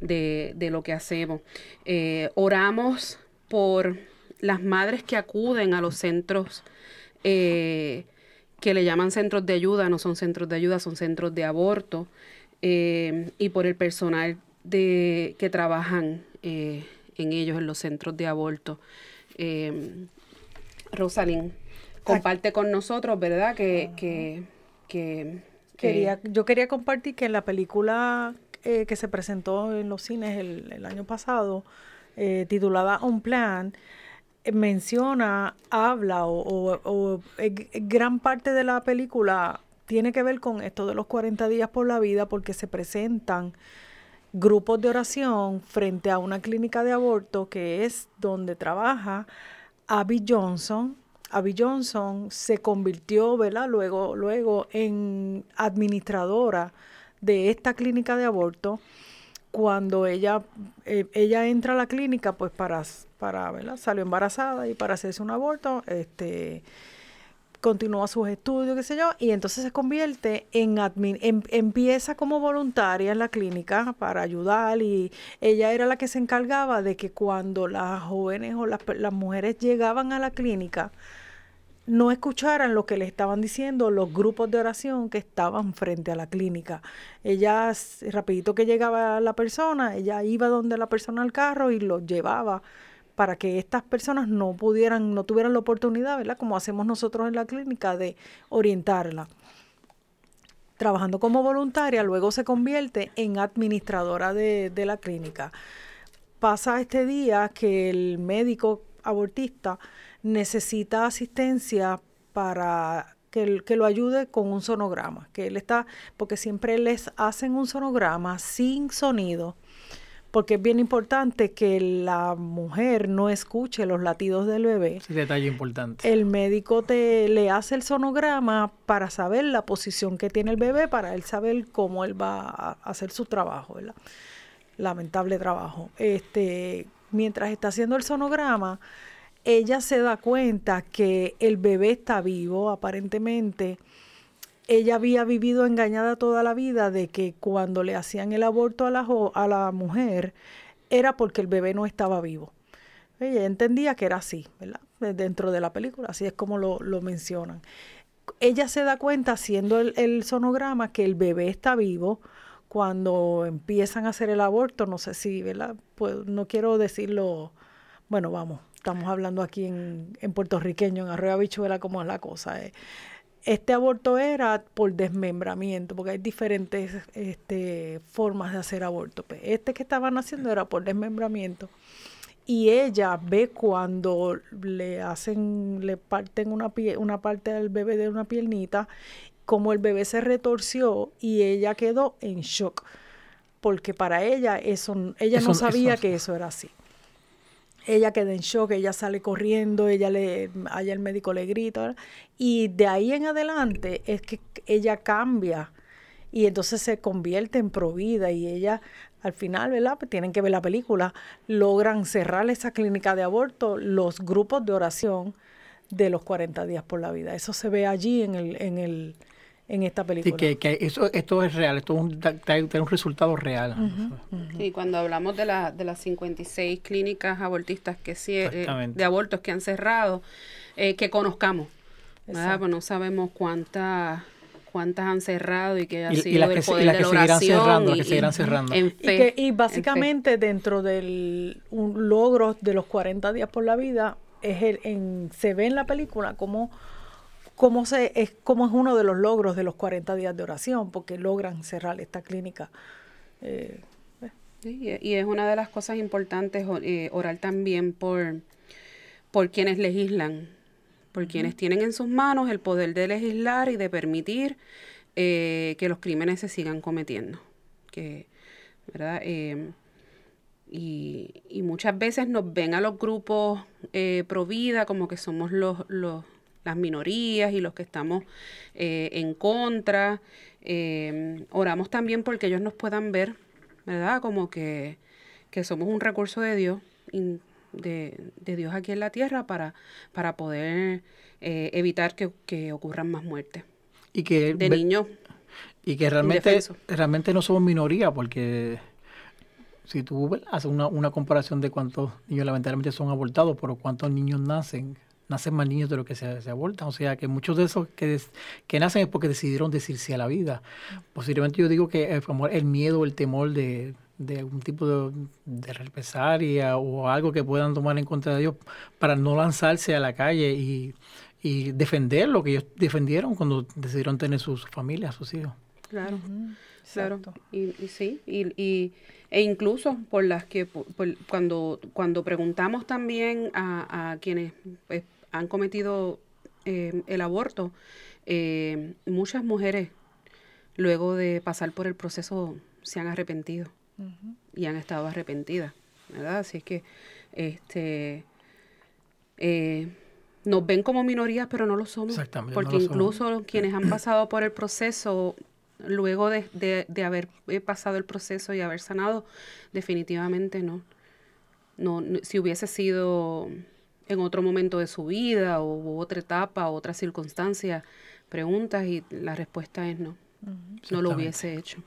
de- de lo que hacemos. Eh, oramos por las madres que acuden a los centros eh, que le llaman centros de ayuda, no son centros de ayuda, son centros de aborto, eh, y por el personal de, que trabajan eh, en ellos, en los centros de aborto. Eh, Rosalind, comparte con nosotros, ¿verdad? Que, que, que, que- Quería, yo quería compartir que en la película eh, que se presentó en los cines el, el año pasado, eh, titulada On Plan, menciona, habla o, o- o, eh, g- gran parte de la película tiene que ver con esto de los 40 días por la vida porque se presentan grupos de oración frente a una clínica de aborto que es donde trabaja Abby Johnson. Abby Johnson se convirtió, ¿verdad? Luego, luego en administradora de esta clínica de aborto cuando ella, eh, ella entra a la clínica, pues para, para, ¿verdad? Salió embarazada y para hacerse un aborto, este, continúa sus estudios, qué sé yo, y entonces se convierte en admin, em- empieza como voluntaria en la clínica para ayudar y ella era la que se encargaba de que cuando las jóvenes o las, las mujeres llegaban a la clínica, no escucharan lo que le estaban diciendo los grupos de oración que estaban frente a la clínica. Ella, rapidito que llegaba la persona, ella iba donde la persona al carro y lo llevaba para que estas personas no pudieran, no tuvieran la oportunidad, ¿verdad? Como hacemos nosotros en la clínica, de orientarla. Trabajando como voluntaria, luego se convierte en administradora de, de la clínica. Pasa este día que el médico abortista necesita asistencia para que, que lo ayude con un sonograma, que él está, porque siempre les hacen un sonograma sin sonido, porque es bien importante que la mujer no escuche los latidos del bebé. Detalle importante. El médico te le hace el sonograma para saber la posición que tiene el bebé, para él saber cómo él va a hacer su trabajo, ¿verdad? Lamentable trabajo. Este, mientras está haciendo el sonograma, ella se da cuenta que el bebé está vivo, aparentemente. Ella había vivido engañada toda la vida de que cuando le hacían el aborto a la, a la mujer era porque el bebé no estaba vivo. Ella entendía que era así, ¿verdad? De- Dentro de la película, así es como lo, lo mencionan. Ella se da cuenta haciendo el, el sonograma que el bebé está vivo cuando empiezan a hacer el aborto, no sé si, ¿verdad? Pues no quiero decirlo, bueno, vamos, estamos hablando aquí en, en puertorriqueño, en arroyo habichuela, como es la cosa. eh. Este aborto era por desmembramiento, porque hay diferentes este, formas de hacer aborto. Pues Este que estaban haciendo era por desmembramiento. Y ella ve cuando le hacen, le parten una, pie- una parte del bebé de una piernita, como el bebé se retorció y ella quedó en shock. Porque para ella eso, ella no sabía eso- que eso era así. Ella queda en shock, ella sale corriendo, ella le, allá el médico le grita, y de ahí en adelante es que ella cambia y entonces se convierte en provida y ella al final, ¿verdad? Pues tienen que ver la película, logran cerrar esa clínica de aborto, los grupos de oración de los 40 días por la vida. Eso se ve allí en el en el en esta Sí, película. que, que eso, esto es real, esto es un, un resultado real. Sí, cuando hablamos de, la, de las 56 clínicas abortistas que sí, eh, de abortos que han cerrado, eh, que conozcamos. Pues no sabemos cuántas cuántas han cerrado y que ha Y- y sido las el que y poder las de que la seguirán oración cerrando, las y- que seguirán y- cerrando. en Y, fe, que, y en fe. básicamente dentro del un logro de los 40 días por la vida es el, en, se ve en la película cómo, cómo, se, es, cómo es uno de los logros de los 40 días de oración, porque logran cerrar esta clínica. Eh, Sí, y es una de las cosas importantes eh, orar también por, por quienes legislan, por quienes tienen en sus manos el poder de legislar y de permitir eh, que los crímenes se sigan cometiendo. Que, ¿verdad? Eh, y, y muchas veces nos ven a los grupos eh, pro vida como que somos los, los, las minorías y los que estamos eh, en contra. Eh, oramos también porque ellos nos puedan ver, ¿verdad? Como que, que somos un recurso de Dios, in- de, de Dios aquí en la tierra para, para poder eh, evitar que, que ocurran más muertes Y que, de niños. y que realmente, indefensos. realmente no somos minoría, porque si tú haces una, una comparación de cuántos niños lamentablemente son abortados, pero cuántos niños nacen, nacen más niños de lo que se, se abortan. O sea que muchos de esos que, des- que nacen es porque decidieron decirse a la vida. Posiblemente yo digo que el, amor- el miedo, el temor de, de algún tipo de, de represalia o algo que puedan tomar en contra de Dios para no lanzarse a la calle y, y defender lo que ellos defendieron cuando decidieron tener sus familias, sus hijos. Claro, claro. Y, y sí, y, y- e incluso por las que por- por- cuando, cuando preguntamos también a, a quienes pues, han cometido eh, el aborto, eh, muchas mujeres luego de pasar por el proceso se han arrepentido y han estado arrepentidas, ¿verdad? Así es que este eh, nos ven como minorías, pero no lo somos. Exactamente, no Porque somos. incluso quienes han pasado por el proceso, luego de, de- de haber eh, pasado el proceso y haber sanado, definitivamente no. No, no- si hubiese sido en otro momento de su vida o u otra etapa, otra circunstancia, preguntas y la respuesta es no. No lo hubiese hecho.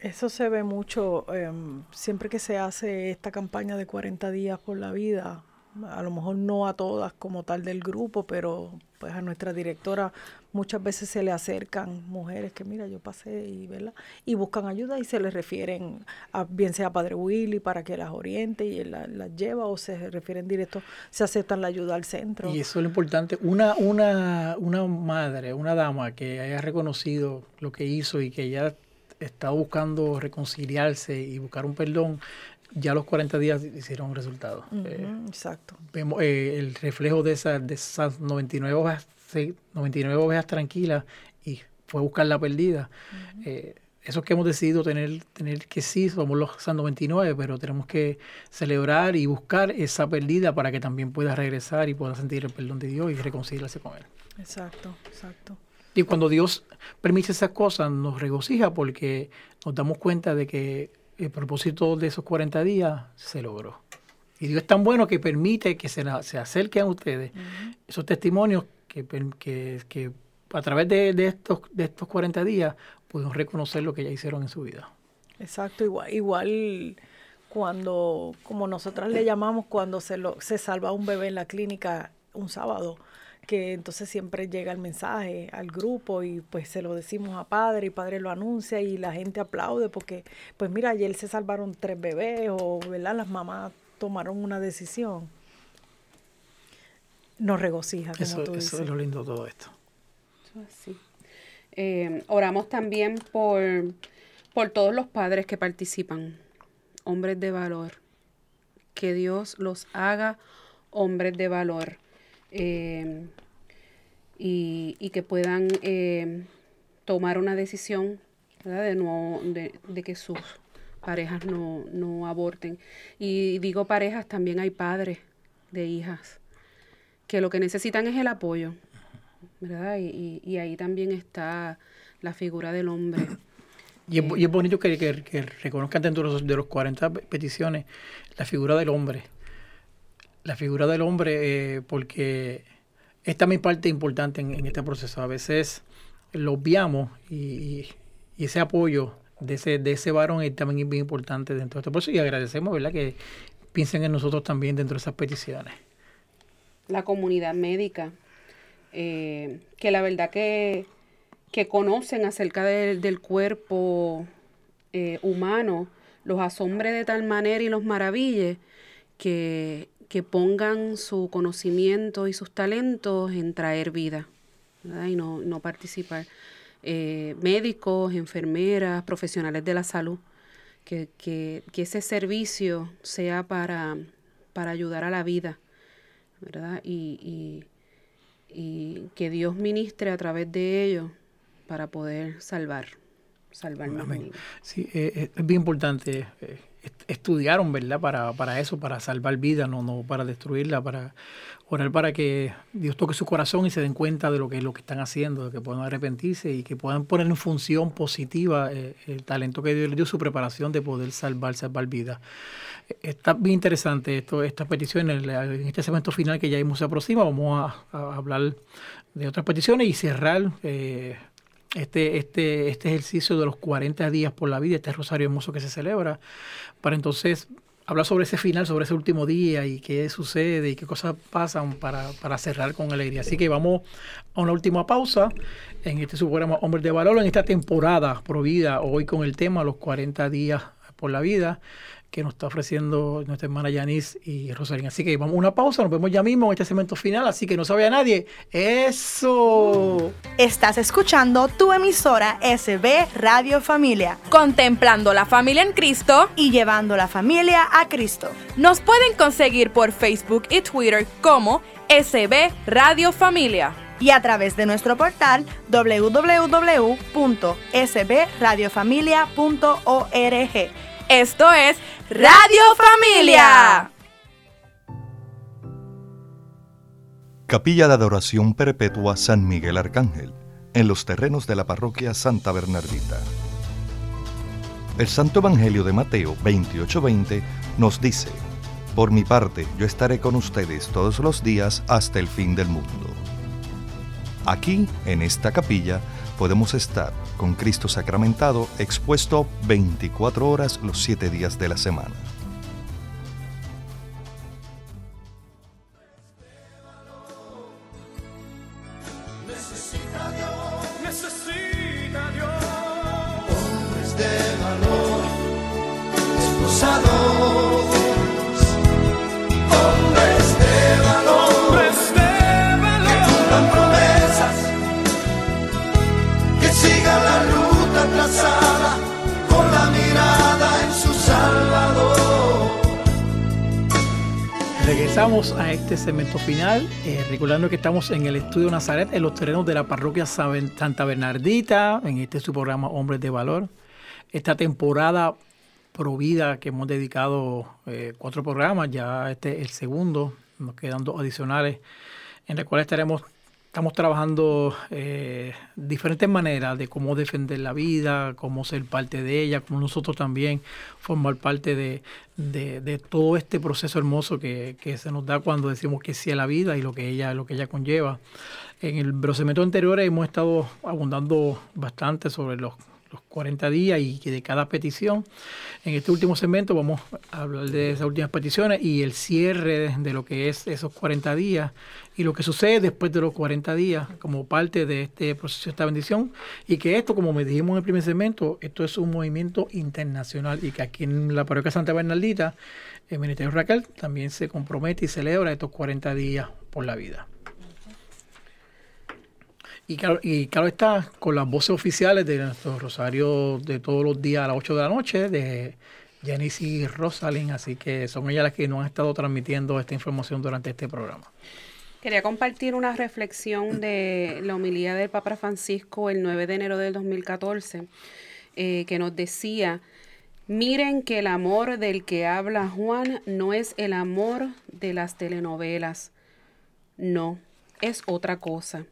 Eso se ve mucho em, siempre que se hace esta campaña de 40 días por la vida. A lo mejor no a todas como tal del grupo, pero pues a nuestra directora muchas veces se le acercan mujeres que mira yo pasé y ¿verdad? y buscan ayuda y se les refieren a bien sea Padre Willy para que las oriente y él las lleva o se refieren directo, se aceptan la ayuda al centro. Y eso es lo importante. Una, una, una madre, una dama que haya reconocido lo que hizo y que ya está buscando reconciliarse y buscar un perdón, ya los 40 días hicieron un resultado. Eh, exacto. Vemos eh, el reflejo de, esa, de esas 99 ovejas, 99 ovejas tranquilas y fue buscar la perdida. Eh, eso que hemos decidido tener, tener que sí, somos los 99, pero tenemos que celebrar y buscar esa perdida para que también pueda regresar y pueda sentir el perdón de Dios y reconciliarse con Él. Exacto, exacto. Y cuando Dios permite esas cosas, nos regocija porque nos damos cuenta de que el propósito de esos 40 días se logró. Y Dios es tan bueno que permite que se, se acerquen a ustedes esos testimonios que, que, a través de, estos, de estos 40 días podemos reconocer lo que ya hicieron en su vida. Exacto, igual, igual cuando, como nosotras le llamamos, cuando se, lo, se salva un bebé en la clínica un sábado, que entonces siempre llega el mensaje al grupo y pues se lo decimos a padre y padre lo anuncia y la gente aplaude porque pues mira, ayer se salvaron tres bebés o ¿verdad? las mamás tomaron una decisión. Nos regocija, como eso, tú dices. Eso es lo lindo de todo esto. Eh, oramos también por, por todos los padres que participan, hombres de valor. Que Dios los haga hombres de valor eh, y, que puedan eh, tomar una decisión De, no, de, que sus parejas no, aborten. Y digo parejas, también hay padres de hijas que lo que necesitan es el apoyo, ¿verdad? Y, ahí también está la figura del hombre. Y es, bonito que, que, reconozcan dentro de los, de los 40 peticiones la figura del hombre la figura del hombre, eh, porque es también parte importante en, este proceso. A veces lo obviamos y, ese apoyo de ese, de ese varón es también bien importante dentro de este proceso y agradecemos ¿verdad? que piensen en nosotros también dentro de esas peticiones. La comunidad médica, eh, que la verdad que, que conocen acerca del cuerpo eh, humano, los asombre de tal manera y los maraville que que pongan su conocimiento y sus talentos en traer vida y no, no participar. Eh, médicos, enfermeras, profesionales de la salud, que, que, que ese servicio sea para, para, ayudar a la vida, ¿verdad? Y, y, y, que Dios ministre a través de ellos para poder salvar, salvar Sí, eh, eh, es bien importante estudiaron, ¿verdad? Para, para eso, para salvar vidas, no, no para destruirla, para orar para que Dios toque su corazón y se den cuenta de lo que, lo que están haciendo, de que puedan arrepentirse y que puedan poner en función positiva eh, el talento que Dios les dio, su preparación de poder salvar, salvar vidas. Está bien interesante esto, estas peticiones. En este segmento final que ya hemos se aproxima, vamos a, hablar de otras peticiones y cerrar eh, este, este, este ejercicio de los 40 días por la vida, este rosario hermoso que se celebra, para entonces hablar sobre ese final, sobre ese último día y qué sucede y qué cosas pasan para, para cerrar con alegría. Así que vamos a una última pausa en este su programa Hombres de Valor, en esta temporada provida, hoy con el tema los 40 días por la vida que nos está ofreciendo nuestra hermana Yanis y Rosalina. Así que vamos a una pausa, nos vemos ya mismo en este segmento final, así que no se vaya nadie. ¡Eso! Estás escuchando tu emisora SB Radio Familia. Contemplando la familia en Cristo y llevando la familia a Cristo. Nos pueden conseguir por Facebook y Twitter como SB Radio Familia. Y a través de nuestro portal www.sbradiofamilia.org. Esto es Radio Familia. Capilla de Adoración Perpetua San Miguel Arcángel, en los terrenos de la parroquia Santa Bernardita. El Santo Evangelio de Mateo 28:20 nos dice, Por mi parte, yo estaré con ustedes todos los días hasta el fin del mundo. Aquí, en esta capilla, podemos estar con Cristo sacramentado expuesto 24 horas los 7 días de la semana. Regresamos a este segmento final, eh, recordando que estamos en el Estudio Nazaret, en los terrenos de la parroquia Santa Bernardita, en este su programa Hombres de Valor. Esta temporada provida que hemos dedicado eh, cuatro programas, ya este es el segundo, nos quedan dos adicionales, en el cual estaremos estamos trabajando eh, diferentes maneras de cómo defender la vida, cómo ser parte de ella, cómo nosotros también formar parte de, de- de todo este proceso hermoso que, que se nos da cuando decimos que sí a la vida y lo que ella, lo que ella conlleva. En el procedimiento anterior hemos estado abundando bastante sobre los, los 40 días y que de cada petición. En este último segmento vamos a hablar de esas últimas peticiones y el cierre de, lo que es esos 40 días y lo que sucede después de los 40 días como parte de este proceso de esta bendición y que esto, como me dijimos en el primer segmento, esto es un movimiento internacional y que aquí en la parroquia Santa Bernardita, el Ministerio Raquel también se compromete y celebra estos 40 días por la vida. Y claro, y claro está, con las voces oficiales de nuestro rosario de todos los días a las 8 de la noche, de Janice y Rosalind, así que son ellas las que nos han estado transmitiendo esta información durante este programa. Quería compartir una reflexión de la homilía del Papa Francisco el 9 de enero del 2014, eh, que nos decía, miren que el amor del que habla Juan no es el amor de las telenovelas, no, es otra cosa.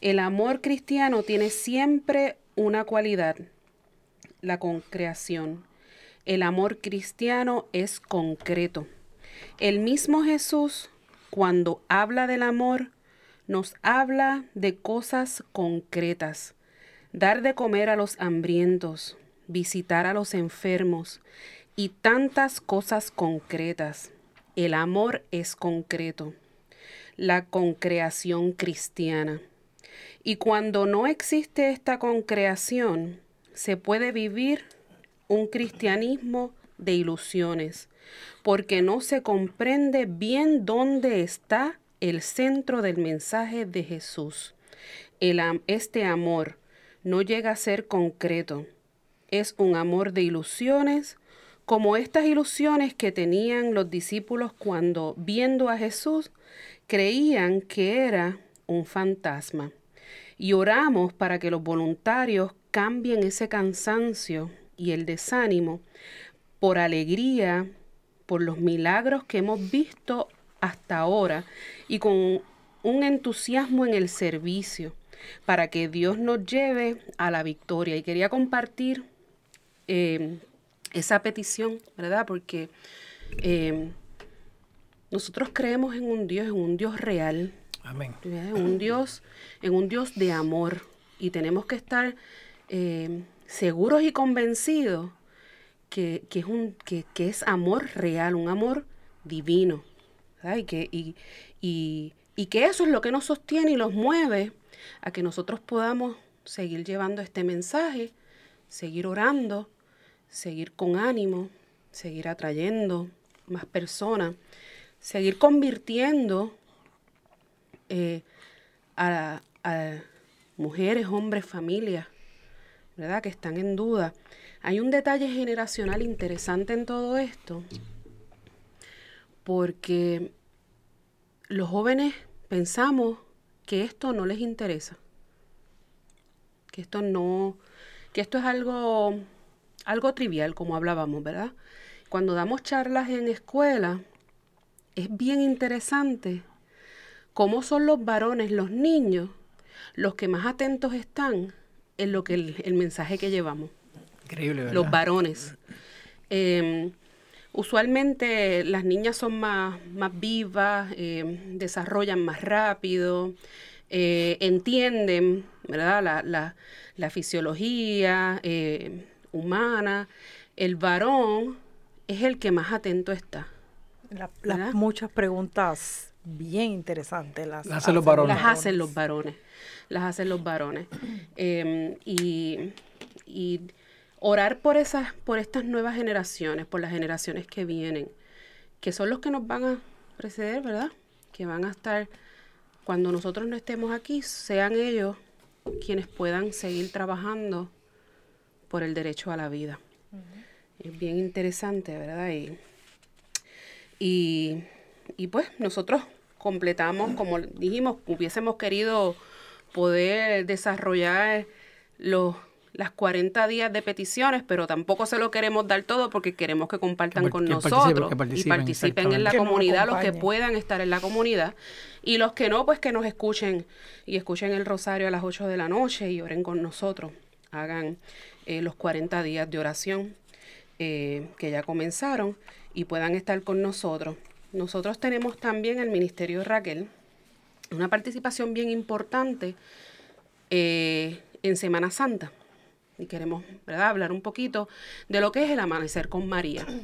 El amor cristiano tiene siempre una cualidad, la concreación. El amor cristiano es concreto. El mismo Jesús, cuando habla del amor, nos habla de cosas concretas. Dar de comer a los hambrientos, visitar a los enfermos y tantas cosas concretas. El amor es concreto. La concreación cristiana. Y cuando no existe esta concreación, se puede vivir un cristianismo de ilusiones, porque no se comprende bien dónde está el centro del mensaje de Jesús. El este amor no llega a ser concreto, es un amor de ilusiones, como estas ilusiones que tenían los discípulos cuando, viendo a Jesús, creían que era un fantasma. Y oramos para que los voluntarios cambien ese cansancio y el desánimo por alegría, por los milagros que hemos visto hasta ahora y con un entusiasmo en el servicio para que Dios nos lleve a la victoria. Y quería compartir eh, esa petición, ¿verdad? Porque eh, nosotros creemos en un Dios, en un Dios real, Amén. en un Dios, en un Dios de amor. Y tenemos que estar eh, seguros y convencidos que, que es un, que, que es amor real, un amor divino. Y que, y, y- y que eso es lo que nos sostiene y nos mueve a que nosotros podamos seguir llevando este mensaje, seguir orando, seguir con ánimo, seguir atrayendo más personas, seguir convirtiendo eh, a, a mujeres, hombres, familias, ¿verdad? Que están en duda. Hay un detalle generacional interesante en todo esto, porque los jóvenes pensamos que esto no les interesa, que esto no, que esto es algo, algo trivial, como hablábamos, ¿verdad? Cuando damos charlas en escuela, es bien interesante cómo son los varones, los niños, los que más atentos están en lo que el, el mensaje que llevamos Increíble, ¿verdad? los varones. Eh, usualmente las niñas son más, más vivas, eh, desarrollan más rápido, eh, entienden ¿verdad? La, la, la fisiología eh, humana. El varón es el que más atento está. La- las muchas preguntas bien interesantes las, Las hacen los varones. Las hacen los varones. Las hacen los varones. Eh, y, y orar por esas, por estas nuevas generaciones, por las generaciones que vienen, que son los que nos van a preceder, ¿verdad? Que van a estar cuando nosotros no estemos aquí, sean ellos quienes puedan seguir trabajando por el derecho a la vida. Es bien interesante, ¿verdad? Y, y, y pues nosotros completamos, como dijimos, hubiésemos querido poder desarrollar los las 40 días de peticiones, pero tampoco se lo queremos dar todo porque queremos que compartan Que con que nosotros participen, que y participen, en la. Que comunidad, los que puedan estar en la comunidad y los que no, pues que nos escuchen y escuchen el rosario a las 8 de la noche y oren con nosotros. Hagan eh, los 40 días de oración eh, que ya comenzaron y puedan estar con nosotros. Nosotros tenemos también el Ministerio Raquel, una participación bien importante eh, en Semana Santa. Y queremos ¿verdad? hablar un poquito de lo que es el amanecer con María.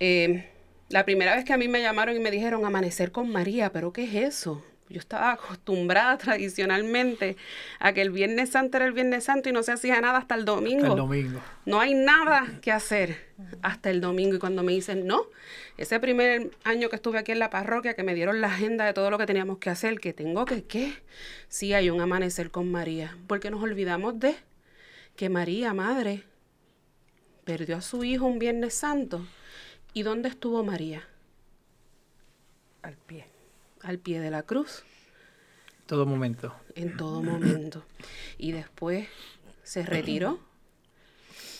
Eh, la primera vez que a mí me llamaron y me dijeron amanecer con María, pero ¿qué es eso? Yo estaba acostumbrada tradicionalmente a que el Viernes Santo era el Viernes Santo y no se hacía nada hasta el domingo. Hasta el domingo. No hay nada que hacer hasta el domingo. Y cuando me dicen, no, ese primer año que estuve aquí en la parroquia, que me dieron la agenda de todo lo que teníamos que hacer, que tengo que, ¿qué? Sí, hay un amanecer con María. Porque nos olvidamos de que María, madre, perdió a su hijo un Viernes Santo. ¿Y dónde estuvo María? al pie. Al pie de la cruz. Todo momento. en todo momento. Y después se retiró.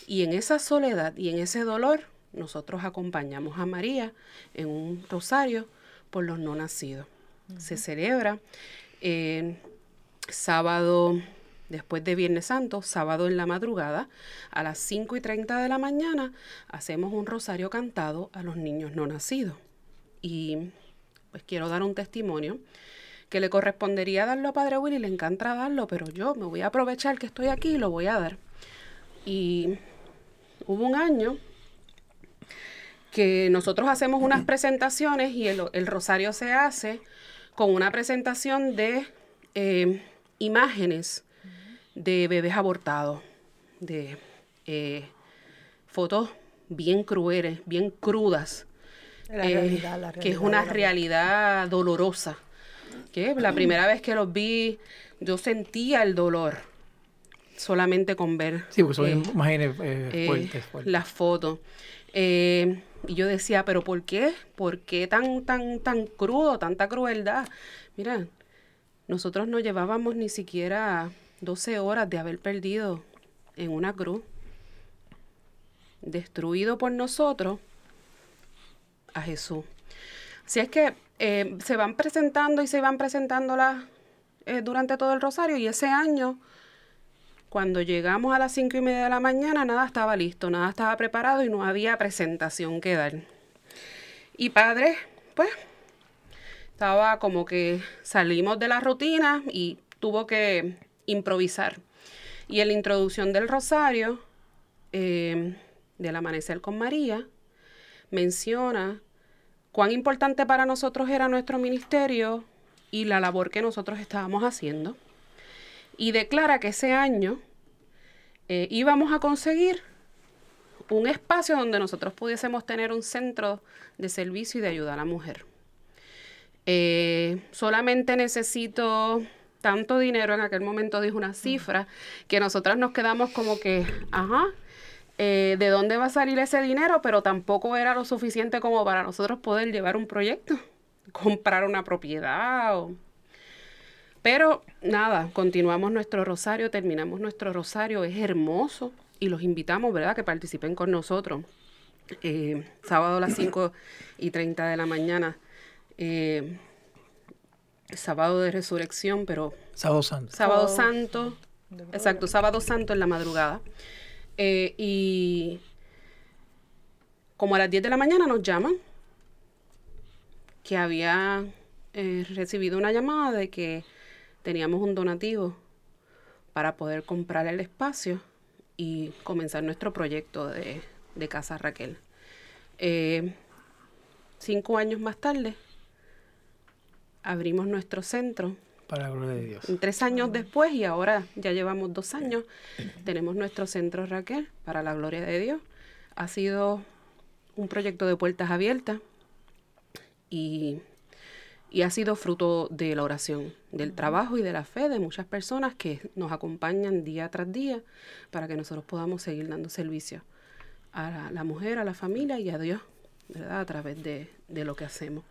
Y en esa soledad y en ese dolor, nosotros acompañamos a María en un rosario por los no nacidos. Se celebra eh, sábado, después de Viernes Santo, sábado en la madrugada, a las 5 y 30 de la mañana, hacemos un rosario cantado a los niños no nacidos. Y pues quiero dar un testimonio que le correspondería darlo a Padre Willy, le encanta darlo, pero yo me voy a aprovechar que estoy aquí y lo voy a dar. Y hubo un año que nosotros hacemos unas presentaciones y el, el rosario se hace con una presentación de eh, imágenes de bebés abortados, de eh, fotos bien crueles, bien crudas, La eh, realidad, la que es una realidad dolorosa. Que la primera vez que los vi, yo sentía el dolor solamente con ver Sí, porque son eh, imágenes eh, eh, fuertes. fuertes. las fotos. Eh, y yo decía, pero ¿por qué? ¿Por qué tan, tan, tan crudo, tanta crueldad? Mira, nosotros no llevábamos ni siquiera 12 horas de haber perdido en una cruz, destruido por nosotros a Jesús. Si es que eh, se van presentando y se van presentando las, eh, durante todo el rosario y ese año cuando llegamos a las cinco y media de la mañana, nada estaba listo, nada estaba preparado y no había presentación que dar. Y padre, pues, estaba como que salimos de la rutina y tuvo que improvisar. Y en la introducción del rosario, eh, del amanecer con María, menciona cuán importante para nosotros era nuestro ministerio y la labor que nosotros estábamos haciendo y declara que ese año eh, íbamos a conseguir un espacio donde nosotros pudiésemos tener un centro de servicio y de ayuda a la mujer. Eh, solamente necesito tanto dinero, en aquel momento dijo una cifra, que nosotras nos quedamos como que, ajá, eh, ¿de dónde va a salir ese dinero? Pero tampoco era lo suficiente como para nosotros poder llevar un proyecto, comprar una propiedad o pero nada, continuamos nuestro rosario, terminamos nuestro rosario, es hermoso y los invitamos, ¿verdad?, que participen con nosotros. Eh, sábado a las 5 y 30 de la mañana, eh, sábado de resurrección, pero Sábado Santo. sábado Sábado santo, exacto, sábado santo en la madrugada. Eh, y como a las 10 de la mañana nos llaman que había eh, recibido una llamada de que teníamos un donativo para poder comprar el espacio y comenzar nuestro proyecto de, de Casa Raquel. Eh, cinco años más tarde, abrimos nuestro centro. Para la gloria de Dios. Tres años después, y ahora ya llevamos dos años, tenemos nuestro centro Raquel, para la gloria de Dios. Ha sido un proyecto de puertas abiertas y, y ha sido fruto de la oración, del trabajo y de la fe de muchas personas que nos acompañan día tras día para que nosotros podamos seguir dando servicio a la, mujer, a la familia y a Dios, ¿verdad? A través de, de lo que hacemos.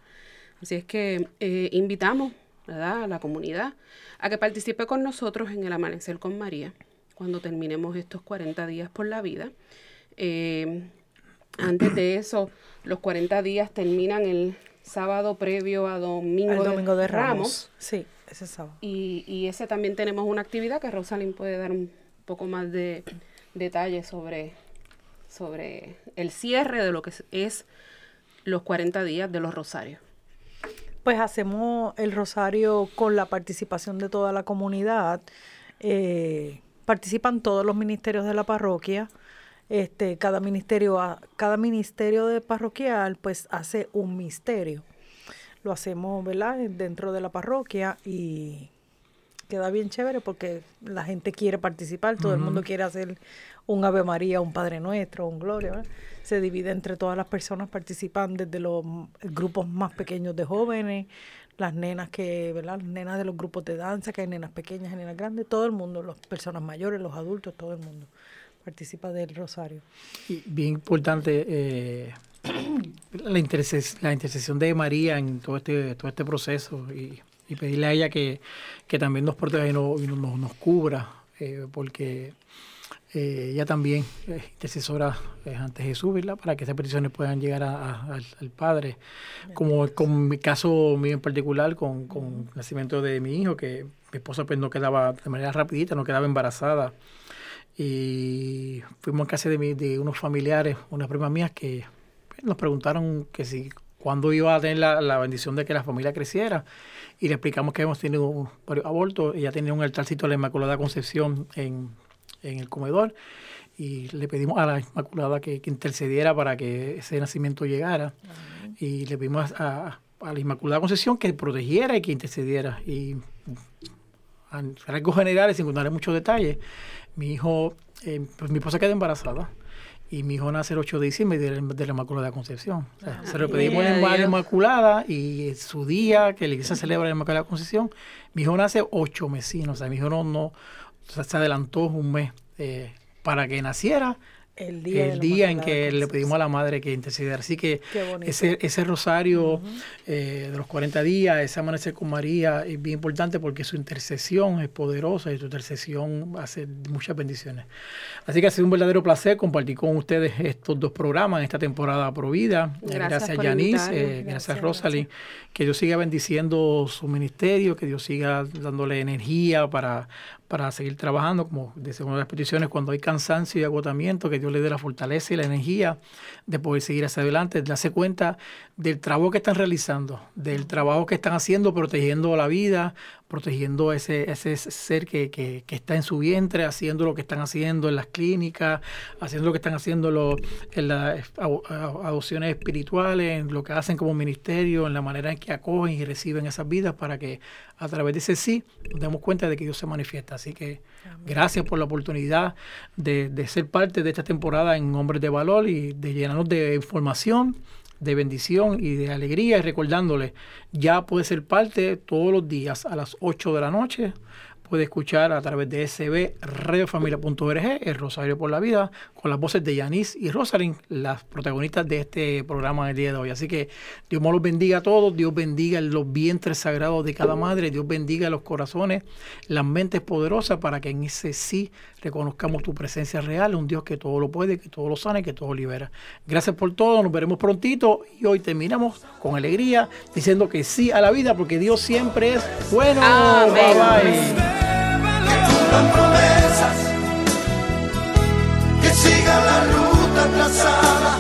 Así es que eh, invitamos ¿verdad? a la comunidad a que participe con nosotros en el Amanecer con María cuando terminemos estos 40 días por la vida. Eh, antes de eso, los 40 días terminan el sábado previo a Domingo, El domingo de Ramos. Ramos. Sí, ese sábado. Y, y ese también tenemos una actividad que Rosalind puede dar un poco más de detalles sobre, sobre el cierre de lo que es los 40 días de los rosarios. Pues hacemos el rosario con la participación de toda la comunidad. Eh, participan todos los ministerios de la parroquia. Este, cada ministerio, cada ministerio de parroquial, pues hace un misterio. Lo hacemos, ¿verdad? Dentro de la parroquia y queda bien chévere porque la gente quiere participar, todo el mundo quiere hacer un Ave María, un Padre Nuestro, un Gloria. ¿verdad? Se divide entre todas las personas, participan desde los grupos más pequeños de jóvenes, las nenas que, ¿verdad? Las nenas de los grupos de danza, que hay nenas pequeñas, nenas grandes, todo el mundo, las personas mayores, los adultos, todo el mundo participa del rosario. Y bien importante eh, la, interces- la intercesión de María en todo este, todo este proceso y, y pedirle a ella que, que también nos proteja y, no- y no- nos, nos cubra, eh, porque eh, ella también es intercesora eh, ante Jesús, ¿verdad? Para que esas peticiones puedan llegar a- a- al, al Padre. Como con mi caso mío en particular, con, con el nacimiento de mi hijo, que mi esposa pues no quedaba de manera rapidita, no quedaba embarazada y fuimos a casa de, mi- de unos familiares, unas primas mías que pues, nos preguntaron que si cuándo iba a tener la, la bendición de que la familia creciera. Y le explicamos que hemos tenido varios abortos, ella tenía un altarcito de la Inmaculada Concepción en, en el comedor. Y le pedimos a la Inmaculada que, que intercediera para que ese nacimiento llegara. Y le pedimos a, a la Inmaculada Concepción que protegiera y que intercediera. Y a rasgos generales, sin contar muchos detalles, mi hijo, eh, pues mi esposa queda embarazada y mi hijo nace el 8 de diciembre de, la- de la Inmaculada Concepción. O sea, se lo pedimos a la. Inmaculada y es su día que la iglesia celebra la Inmaculada Concepción, mi hijo nace ocho mesinos, o sea, mi hijo no, no o sea, se adelantó un mes eh, para que naciera El día, el en que le pedimos a la madre que intercediera. Así que ese, ese rosario eh, de los 40 días, ese amanecer con María, es bien importante porque su intercesión es poderosa y su intercesión hace muchas bendiciones. Así que ha sido un verdadero placer compartir con ustedes estos dos programas en esta temporada Provida. Eh, Gracias Gracias, Yanis, eh, gracias, Gracias, Rosalind. Que Dios siga bendiciendo su ministerio, que Dios siga dándole energía para, para seguir trabajando, como dice una de las peticiones, cuando hay cansancio y agotamiento, que Dios le dé la fortaleza y la energía de poder seguir hacia adelante, darse cuenta del trabajo que están realizando, del trabajo que están haciendo, protegiendo la vida, protegiendo ese, ese ser que, que- que está en su vientre, haciendo lo que están haciendo en las clínicas, haciendo lo que están haciendo en las ado- adopciones espirituales, en lo que hacen como ministerio, en la manera en que acogen y reciben esas vidas para que a través de ese sí nos demos cuenta de que Dios se manifiesta. Así que gracias por la oportunidad de, de ser parte de esta temporada en Hombres de Valor y de llenarnos de información de bendición y de alegría y recordándole, ya puede ser parte todos los días a las 8 de la noche, puede escuchar a través de SB radiofamilia.org, el Rosario por la Vida, con las voces de Yanis y Rosalind, las protagonistas de este programa del día de hoy. Así que Dios me los bendiga a todos, Dios bendiga los vientres sagrados de cada madre, Dios bendiga los corazones, las mentes poderosas para que en ese sí reconozcamos tu presencia real, un Dios que todo lo puede, que todo lo sana y que todo libera. Gracias por todo, nos veremos prontito y hoy terminamos con alegría diciendo que sí a la vida porque Dios siempre es bueno. Amén. Bye bye. Cumplan promesas, que sigan la ruta trazada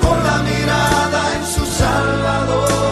con la mirada en su Salvador.